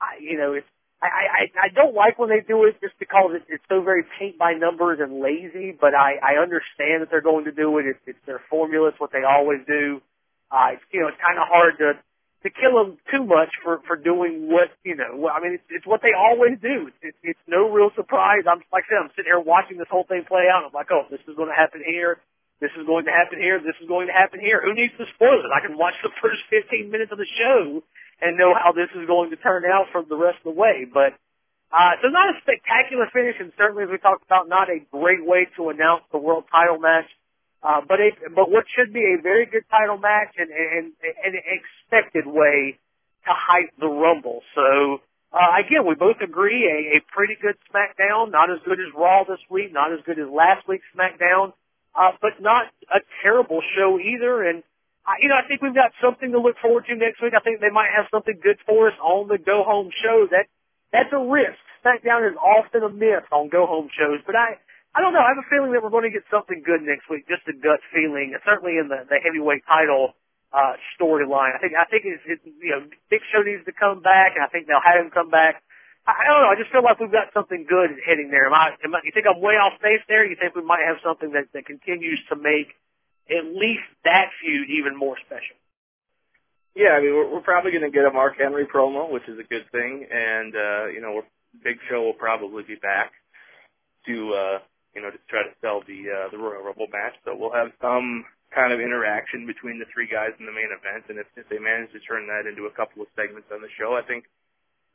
I, you know, it's I, I I don't like when they do it just because it, it's so very paint by numbers and lazy. But I I understand that they're going to do it. It's, it's their formula. It's what they always do. Uh, it's, you know, it's kind of hard to to kill them too much for for doing what you know. I mean, it's, it's what they always do. It's, it's no real surprise. I'm like I said, I'm sitting here watching this whole thing play out. I'm like, oh, this is going to happen here. This is going to happen here. This is going to happen here. Who needs to spoil it? I can watch the first 15 minutes of the show and know how this is going to turn out from the rest of the way. But uh, so not a spectacular finish, and certainly as we talked about, not a great way to announce the world title match. Uh, but a, but what should be a very good title match and, and, and an expected way to hype the Rumble. So, uh, again, we both agree a, a pretty good SmackDown, not as good as Raw this week, not as good as last week's SmackDown, uh, but not a terrible show either. And, uh, you know, I think we've got something to look forward to next week. I think they might have something good for us on the go home show. That, that's a risk. SmackDown is often a myth on go home shows, but I, I don't know. I have a feeling that we're going to get something good next week. Just a gut feeling, certainly in the the heavyweight title uh, storyline. I think I think it's, it's you know Big Show needs to come back, and I think they'll have him come back. I, I don't know. I just feel like we've got something good heading there. Am I, am I? You think I'm way off base there? You think we might have something that that continues to make at least that feud even more special? Yeah, I mean, we're, we're probably going to get a Mark Henry promo, which is a good thing, and uh, you know, we're, Big Show will probably be back to uh, you know to try to sell the uh, the Royal Rumble match. So we'll have some kind of interaction between the three guys in the main event, and if, if they manage to turn that into a couple of segments on the show, I think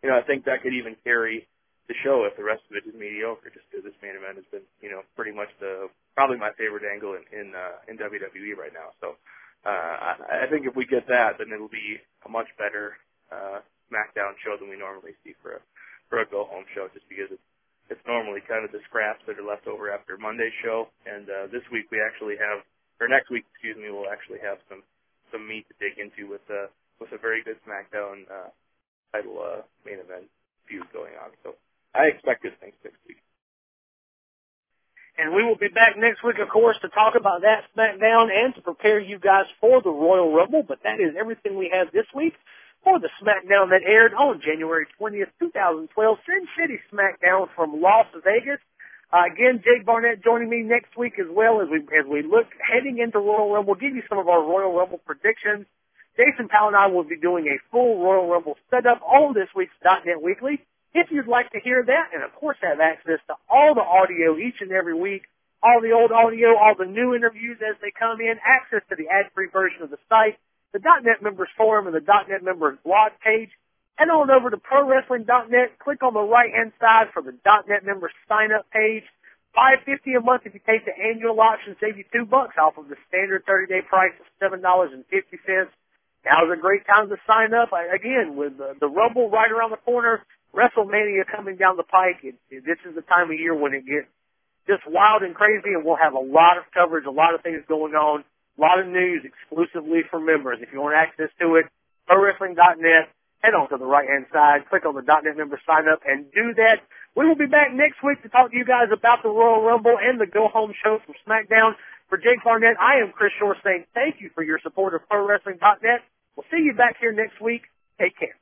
you know I think that could even carry the show if the rest of it is mediocre. Just because this main event has been you know pretty much the probably my favorite angle in in, uh, in WWE right now. So uh, I, I think if we get that, then it'll be a much better uh, SmackDown show than we normally see for a for a go home show, just because it's it's normally kind of the scraps that are left over after Monday's show. And uh, this week we actually have, or next week, excuse me, we'll actually have some some meat to dig into with uh, with a very good SmackDown uh, title uh, main event feud going on. So I expect good things next week. And we will be back next week, of course, to talk about that SmackDown and to prepare you guys for the Royal Rumble. But that is everything we have this week for the SmackDown that aired on January 20th, 2012, Sin City SmackDown from Las Vegas. Uh, again, Jake Barnett joining me next week as well as we as we look heading into Royal Rumble. Give you some of our Royal Rumble predictions. Jason Powell and I will be doing a full Royal Rumble setup on this week's .NET Weekly. If you'd like to hear that, and of course have access to all the audio each and every week, all the old audio, all the new interviews as they come in, access to the ad-free version of the site, the .NET Members Forum and the .NET Members blog page, head on over to ProWrestling.net, click on the right-hand side for the .NET Members sign-up page. Five fifty a month if you take the annual option, save you two bucks off of the standard thirty day price of seven dollars and fifty cents. Now's a great time to sign up. Again, with the, the Rumble right around the corner, WrestleMania coming down the pike, it, it, this is the time of year when it gets just wild and crazy, and we'll have a lot of coverage, a lot of things going on, a lot of news exclusively for members. If you want access to it, ProWrestling.net, head on to the right-hand side, click on the .net member sign up, and do that. We will be back next week to talk to you guys about the Royal Rumble and the Go Home show from SmackDown. For Jake Barnett, I am Chris Shore saying thank you for your support of ProWrestling.net. We'll see you back here next week. Take care.